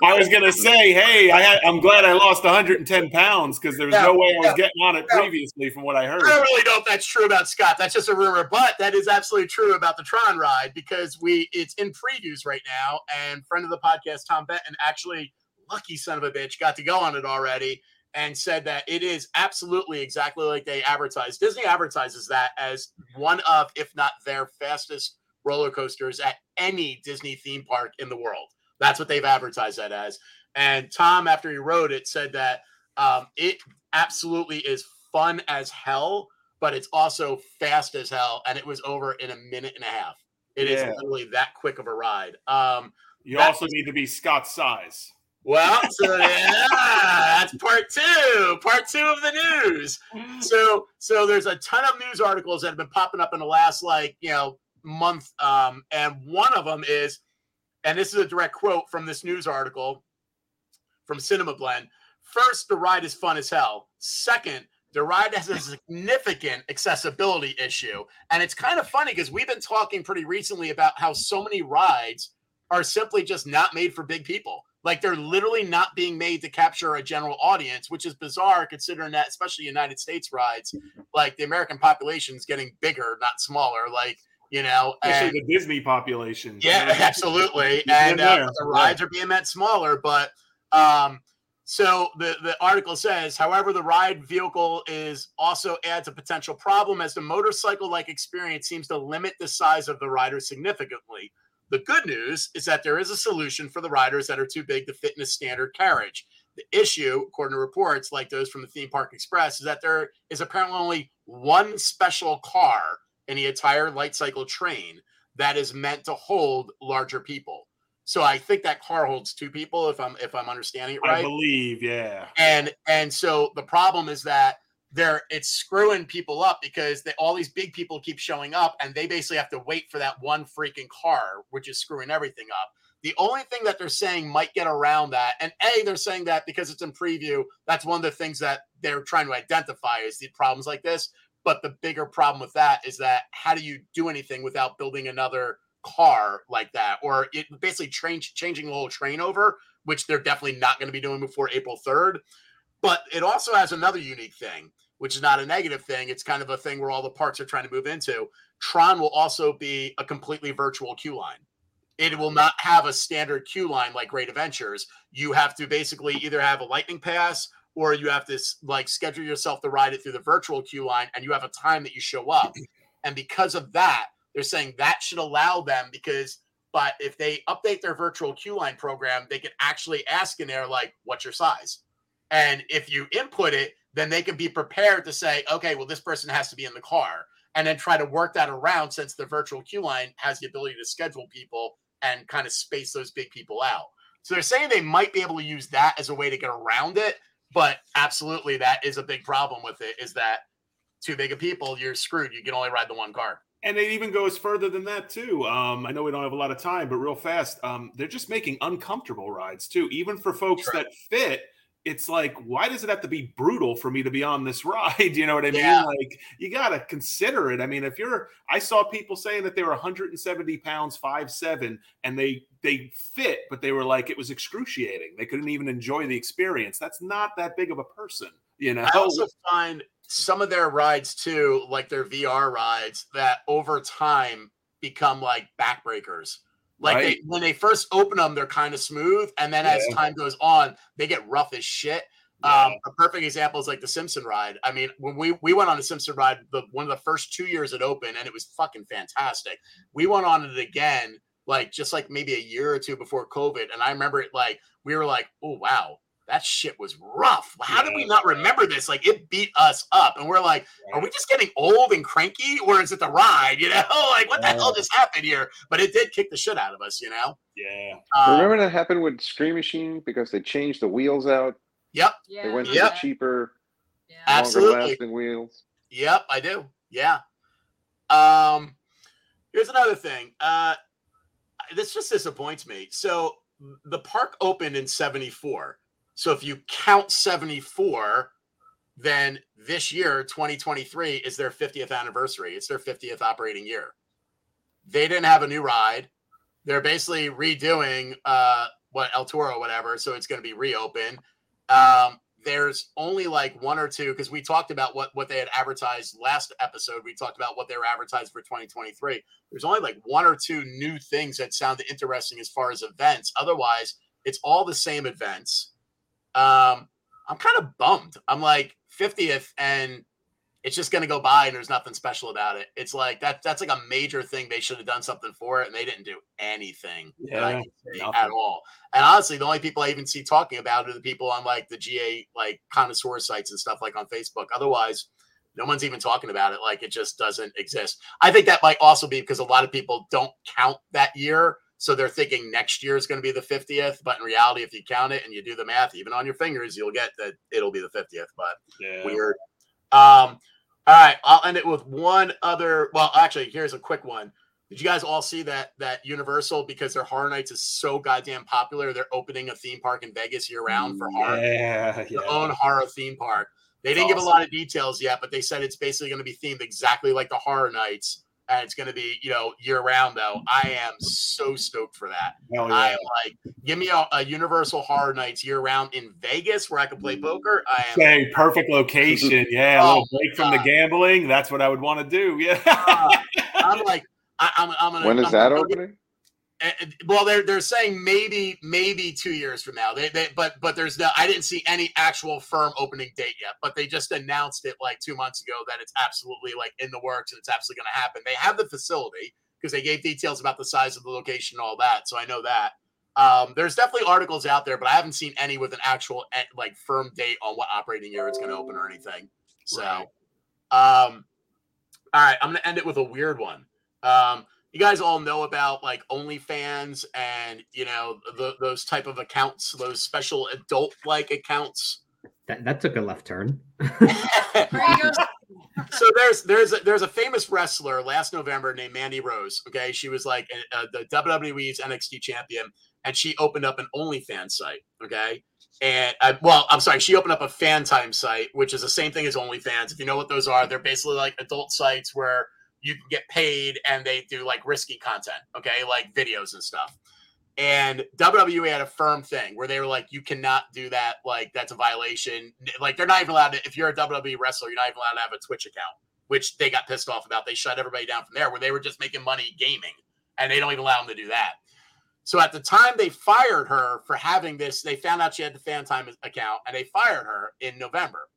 I was gonna say, hey, I I'm glad I lost 110 pounds because there was Yeah, no way I was yeah, getting on it yeah. previously, from what I heard. I really don't really know if that's true about Scott. That's just a rumor, but that is absolutely true about the Tron ride because we it's in previews right now. And friend of the podcast, Tom Benton, actually lucky son of a bitch, got to go on it already and said that it is absolutely exactly like they advertise. Disney advertises that as one of, if not their fastest roller coasters at any Disney theme park in the world. That's what they've advertised that as. And Tom, after he wrote it, said that um, it absolutely is fun as hell, but it's also fast as hell. And it was over in a minute and a half. It is Yeah. literally that quick of a ride. Um, You also need to be Scott's size. Well, so yeah, that's part two. Part two of the news. So, so there's a ton of news articles that have been popping up in the last like you know month, um, and one of them is, and this is a direct quote from this news article from Cinema Blend. First, the ride is fun as hell. Second, the ride has a significant accessibility issue, and it's kind of funny because we've been talking pretty recently about how so many rides are simply just not made for big people. Like they're literally not being made to capture a general audience, which is bizarre considering that, especially United States rides, like the American population is getting bigger, not smaller. Like, you know, and, Especially the Disney population. yeah, absolutely. And uh, the yeah. rides are being meant smaller, but um, so the the article says, however, the ride vehicle is also adds a potential problem as the motorcycle like experience seems to limit the size of the rider significantly. The good news is that there is a solution for the riders that are too big to fit in a standard carriage. The issue, according to reports like those from the Theme Park Express, is that there is apparently only one special car in the entire light cycle train that is meant to hold larger people. So I think that car holds two people, if I'm if I'm understanding it right. I believe, yeah. And and so the problem is that they're it's screwing people up because they, all these big people keep showing up and they basically have to wait for that one freaking car, which is screwing everything up. The only thing that they're saying might get around that, and A, they're saying that because it's in preview, that's one of the things that they're trying to identify is the problems like this. But the bigger problem with that is that how do you do anything without building another car like that? Or it basically change, changing the whole train over, which they're definitely not going to be doing before April 3rd. But it also has another unique thing, which is not a negative thing. It's kind of a thing where all the parts are trying to move into. Tron will also be a completely virtual queue line. It will not have a standard queue line like Great Adventures. You have to basically either have a lightning pass or you have to like schedule yourself to ride it through the virtual queue line and you have a time that you show up. And because of that, they're saying that should allow them because but if they update their virtual queue line program, they can actually ask in there like, what's your size? And if you input it, then they can be prepared to say, okay, well, this person has to be in the car, and then try to work that around since the virtual queue line has the ability to schedule people and kind of space those big people out. So they're saying they might be able to use that as a way to get around it, but absolutely that is a big problem with it is that too big of people, you're screwed. You can only ride the one car. And it even goes further than that too. Um, I know we don't have a lot of time, but real fast, um, they're just making uncomfortable rides too. Even for folks Sure. that fit, it's like, why does it have to be brutal for me to be on this ride? You know what I mean? Yeah. Like, you got to consider it. I mean, if you're, I saw people saying that they were 170 pounds, five seven, and they they fit, but they were like it was excruciating. They couldn't even enjoy the experience. That's not that big of a person. You know, I also find some of their rides too, like their VR rides, that over time become like backbreakers. Like they, when they first open them, they're kind of smooth, and then as time goes on, they get rough as shit. Yeah. Um, a perfect example is like the Simpson ride. I mean, when we we went on the Simpson ride, the one of the first two years it opened, and it was fucking fantastic. We went on it again, like just like maybe a year or two before COVID, and I remember it like we were like, oh wow, that shit was rough. How did we not remember this? Like it beat us up, and we're like, are we just getting old and cranky, or is it the ride? You know, like what the hell just happened here? But it did kick the shit out of us, you know. yeah, Um, Remember that happened with Scream Machine because they changed the wheels out. Yep, Yeah. They went to Yep. the cheaper, yeah. Absolutely. longer lasting wheels. Yep, I do. Yeah. Um, here's another thing. Uh, this just disappoints me. So the park opened in 74. So if you count 74, then this year, 2023, is their 50th anniversary. It's their 50th operating year. They didn't have a new ride. They're basically redoing uh, what El Toro, whatever. So it's going to be reopened. Um, there's only like one or two because we talked about what what they had advertised last episode. We talked about what they were advertised for 2023. There's only like one or two new things that sounded interesting as far as events. Otherwise, it's all the same events. Um, I'm kind of bummed. I'm like 50th, and it's just gonna go by, and there's nothing special about it. It's like that. That's like a major thing. They should have done something for it, and they didn't do anything Yeah, can say nothing. at all. And honestly, the only people I even see talking about it are the people on like the GA like connoisseur sites and stuff like on Facebook. Otherwise, no one's even talking about it. Like it just doesn't exist. I think that might also be because a lot of people don't count that year. So they're thinking next year is going to be the 50th. But in reality, if you count it and you do the math, even on your fingers, you'll get that it'll be the 50th. But yeah. weird. Um, all right, I'll end it with one other. Well, actually, here's a quick one. Did you guys all see that that Universal because their Horror Nights is so goddamn popular? They're opening a theme park in Vegas year round for horror, Yeah, their yeah. own horror theme park. They That's didn't give a lot of details yet, but they said it's basically going to be themed exactly like the Horror Nights, and it's going to be you know year round. Though I am so stoked for that. Hell I am like, give me a, a Universal Horror Nights year round in Vegas where I can play poker. I am Say perfect location. Yeah, a Oh, little break from the gambling. That's what I would want to do. Yeah. Uh, I'm like, I, I'm, I'm gonna. When is I'm that gonna- opening? eh, Well, they're they're saying maybe maybe two years from now. They they but but there's no. I didn't see any actual firm opening date yet. But they just announced it like two months ago that it's absolutely like in the works and it's absolutely going to happen. They have the facility because they gave details about the size of the location and all that. So I know that. Um, there's definitely articles out there, but I haven't seen any with an actual eh, like firm date on what operating year it's going to open or anything. So, Right. um, all right, I'm gonna end it with a weird one. Um, you guys all know about like OnlyFans and you know the, those type of accounts, those special adult like accounts. That, that took a left turn. There you go. so there's there's a, there's a famous wrestler last November named Mandy Rose. Okay, she was like uh, the WWE's NXT champion, and she opened up an OnlyFans site. Okay, and uh, well, I'm sorry, she opened up a FanTime site, which is the same thing as OnlyFans. If you know what those are, they're basically like adult sites where you can get paid and they do like risky content. Okay, like videos and stuff. And WWE had a firm thing where they were like, you cannot do that. Like, that's a violation. Like, they're not even allowed to, if you're a WWE wrestler, you're not even allowed to have a Twitch account, which they got pissed off about. They shut everybody down from there where they were just making money gaming and they don't even allow them to do that. So at the time they fired her for having this, they found out she had the FanTime account and they fired her in November.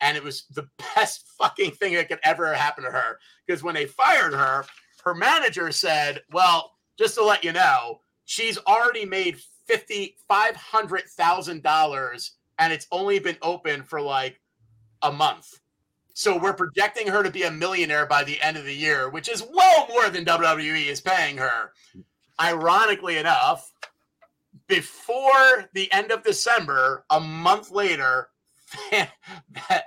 And it was the best fucking thing that could ever happen to her because when they fired her, her manager said, Well, just to let you know, she's already made fifty five hundred thousand dollars and it's only been open for like a month. So we're projecting her to be a millionaire by the end of the year, which is well more than WWE is paying her. Ironically enough, before the end of December, a month later, that,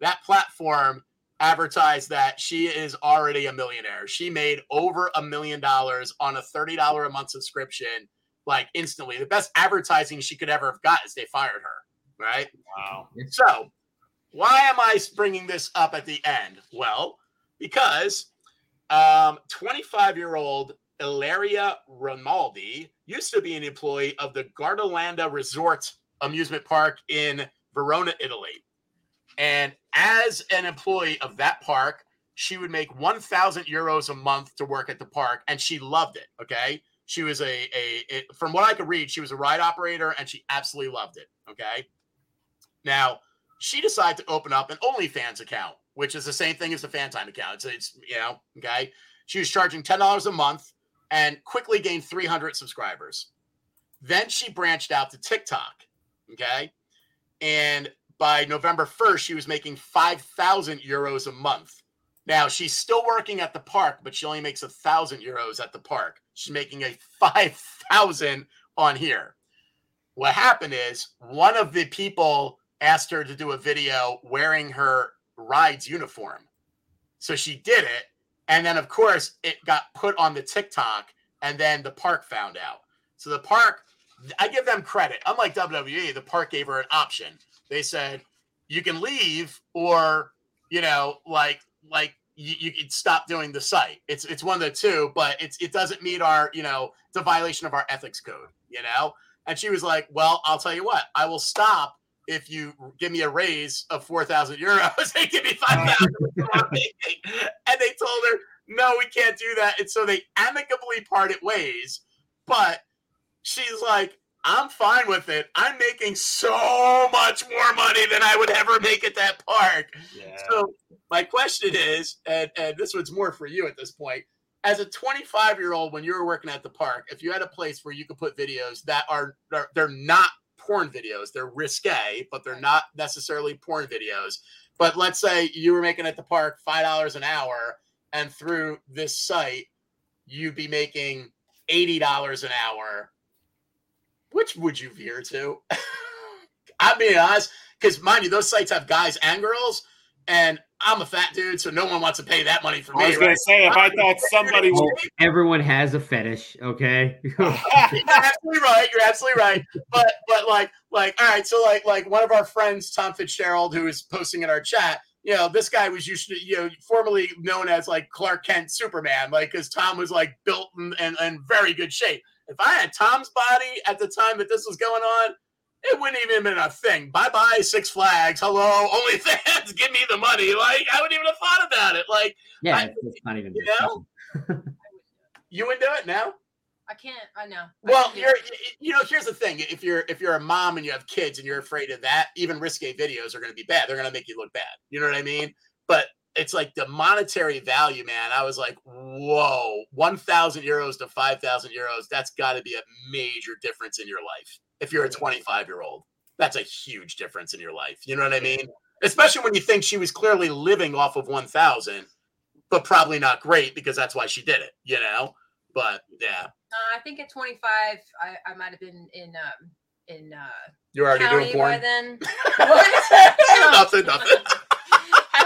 that platform advertised that she is already a millionaire. She made over a million dollars on a $30 a month subscription, like instantly. The best advertising she could ever have got is they fired her, right? Wow. So, why am I bringing this up at the end? Well, because um, 25 year old Ilaria Romaldi used to be an employee of the Gardaland Resort amusement park in Verona, Italy. And as an employee of that park, she would make 1,000 euros a month to work at the park, and she loved it. Okay. She was a, a, a, from what I could read, she was a ride operator and she absolutely loved it. Okay. Now, she decided to open up an OnlyFans account, which is the same thing as the FanTime account. It's, it's you know, okay. She was charging $10 a month and quickly gained 300 subscribers. Then she branched out to TikTok. Okay. And by November 1st, she was making 5,000 euros a month. Now she's still working at the park, but she only makes a thousand euros at the park. She's making a 5,000 on here. What happened is one of the people asked her to do a video wearing her rides uniform. So she did it. And then, of course, it got put on the TikTok, and then the park found out. So the park, I give them credit. Unlike WWE, the park gave her an option. They said, you can leave, or, you know, like, like, you, you could stop doing the site. It's it's one of the two, but it's it doesn't meet our, you know, it's a violation of our ethics code, you know? And she was like, Well, I'll tell you what, I will stop if you give me a raise of four thousand euros and give me five thousand. and they told her, no, we can't do that. And so they amicably parted ways. But she's like, I'm fine with it. I'm making so much more money than I would ever make at that park. Yeah. So my question is, and, and this one's more for you at this point. As a 25 year old, when you were working at the park, if you had a place where you could put videos that are they're, they're not porn videos, they're risque, but they're not necessarily porn videos. But let's say you were making at the park five dollars an hour, and through this site, you'd be making eighty dollars an hour. Which would you veer to? I'm being honest, because mind you, those sites have guys and girls, and I'm a fat dude, so no one wants to pay that money for me. I was going right? to say, if I thought somebody Well, everyone has a fetish, okay? You're absolutely right. You're absolutely right. But but like like all right. So like like one of our friends, Tom Fitzgerald, who is posting in our chat. You know, this guy was used to you know formerly known as like Clark Kent Superman, like because Tom was like built and and and very good shape. If I had Tom's body at the time that this was going on, it wouldn't even have been a thing. Bye bye Six Flags. Hello, OnlyFans. Give me the money. Like I wouldn't even have thought about it. Like yeah, I- it's, it's not even. you know? you would do it now. I can't. I know. Well, can do you're it. you know, here's the thing. If you're if you're a mom and you have kids and you're afraid of that, even risque videos are going to be bad. They're going to make you look bad. You know what I mean? But it's like the monetary value, man. I was like, whoa, 1,000 euros to 5,000 euros. That's got to be a major difference in your life. If you're a 25 year old, that's a huge difference in your life. You know what I mean? Especially when you think she was clearly living off of 1,000, but probably not great because that's why she did it, you know? But yeah, Uh, I think at 25, I, I might have been in um in uh you're already doing porn. by then. what? nothing, nothing.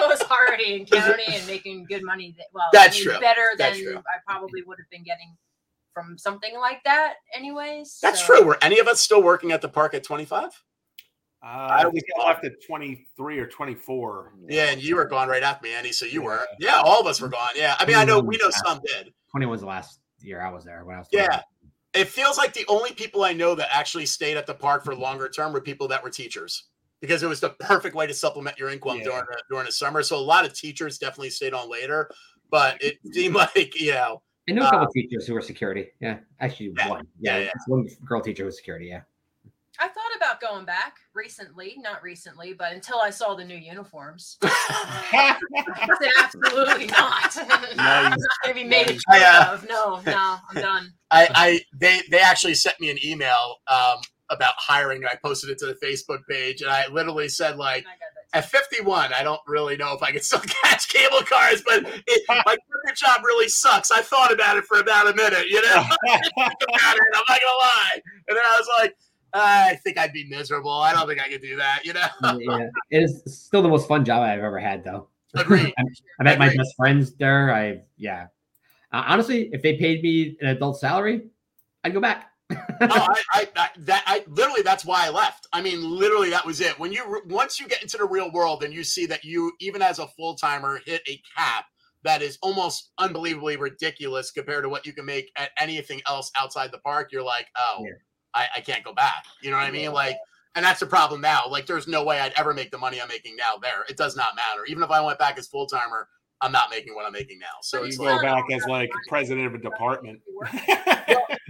I was already in county and making good money. That, well, That's I mean, true. Better That's than true. I probably would have been getting from something like that, anyways. That's so- true. Were any of us still working at the park at 25? Uh, I think I left at 23 or 24. Yeah, and you were gone right after me, Andy. So you were. Yeah, all of us were gone. Yeah. I mean, I know we know some did. Twenty was the last year I was there when I was. Yeah. It feels like the only people I know that actually stayed at the park for longer term were people that were teachers because it was the perfect way to supplement your income Yeah. during the, during the summer. So a lot of teachers definitely stayed on later, but it seemed like you know I know a couple of teachers who were security. Yeah, actually Yeah, one. Yeah, yeah, yeah. one girl teacher was security. Yeah. I thought about going back recently, not recently, but until I saw the new uniforms. I said, absolutely not. Nice. Gonna be made a joke uh, of. No, no, I'm done. I, I they they actually sent me an email um, about hiring. and I posted it to the Facebook page, and I literally said like. I got that. At 51, I don't really know if I can still catch cable cars, but it, my corporate job really sucks. I thought about it for about a minute, you know? about it, I'm not gonna lie. And then I was like, I think I'd be miserable. I don't think I could do that, you know? yeah, it is still the most fun job I've ever had, though. Agreed. I met my best friends there. I yeah. Uh, honestly, if they paid me an adult salary, I'd go back. No, I, I, I that I literally that's why I left. I mean, literally that was it. When you once you get into the real world and you see that you even as a full timer hit a cap that is almost unbelievably ridiculous compared to what you can make at anything else outside the park, you're like, oh, Yeah. I, I can't go back. You know what I mean? Like, And that's the problem now. Like, there's no way I'd ever make the money I'm making now there. It does not matter. Even if I went back as full timer, I'm not making what I'm making now. So you it's go like, back as like president of a department.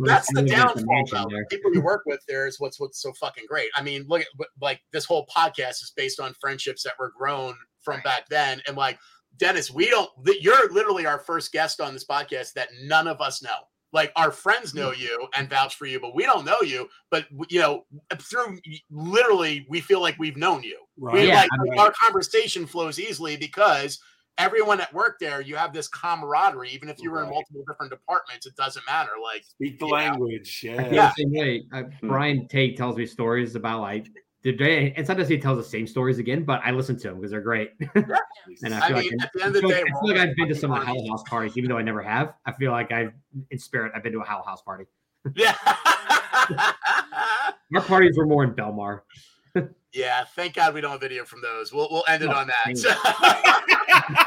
that's the Living downfall. Though. there. People you work with there is what's what's so fucking great. I mean, look at like this whole podcast is based on friendships that were grown from back then, and like Dennis, we don't. You're literally our first guest on this podcast that none of us know. Like our friends know you and vouch for you, but we don't know you. But you know, through literally, we feel like we've known you. We, Yeah, like I mean- our conversation flows easily because everyone at work there, you have this camaraderie. Even if you were in multiple different departments, it doesn't matter. Like Speak the language. I Yeah. Yeah. same way. Uh, Brian Tate tells me stories about like the day, and sometimes he tells the same stories again, but I listen to them because they're great. and I I feel mean, like, at the end of the I day, feel like I've been to some of the fucking Hell House parties, even though I never have. I feel like I've, in spirit, I've been to a Hell House party. Yeah. Our parties were more in Belmar. Yeah. Thank God we don't have video from those. We'll we'll end it Oh, on that.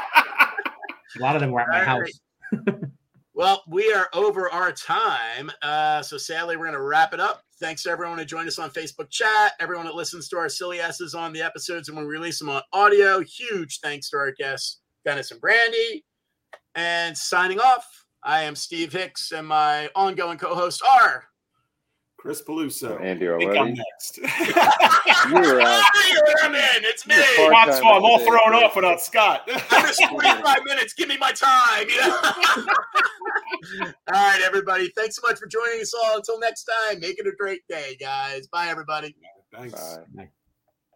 A lot of them were at my All right. house. well, we are over our time. Uh, so sadly, we're gonna wrap it up. Thanks to everyone who joined us on Facebook chat, everyone that listens to our silly asses on the episodes and we release them on audio. Huge thanks to our guests, Dennis and Brandy. And signing off, I am Steve Hicks, and my ongoing co-hosts are Chris Peluso. Andy I think I'm next. You're out. I'm in. It's me. You're part- I'm all thrown off without Scott. I missed 45 minutes. Give me my time. You know? all right, everybody. Thanks so much for joining us all. Until next time, make it a great day, guys. Bye, everybody. Thanks. Bye. Bye.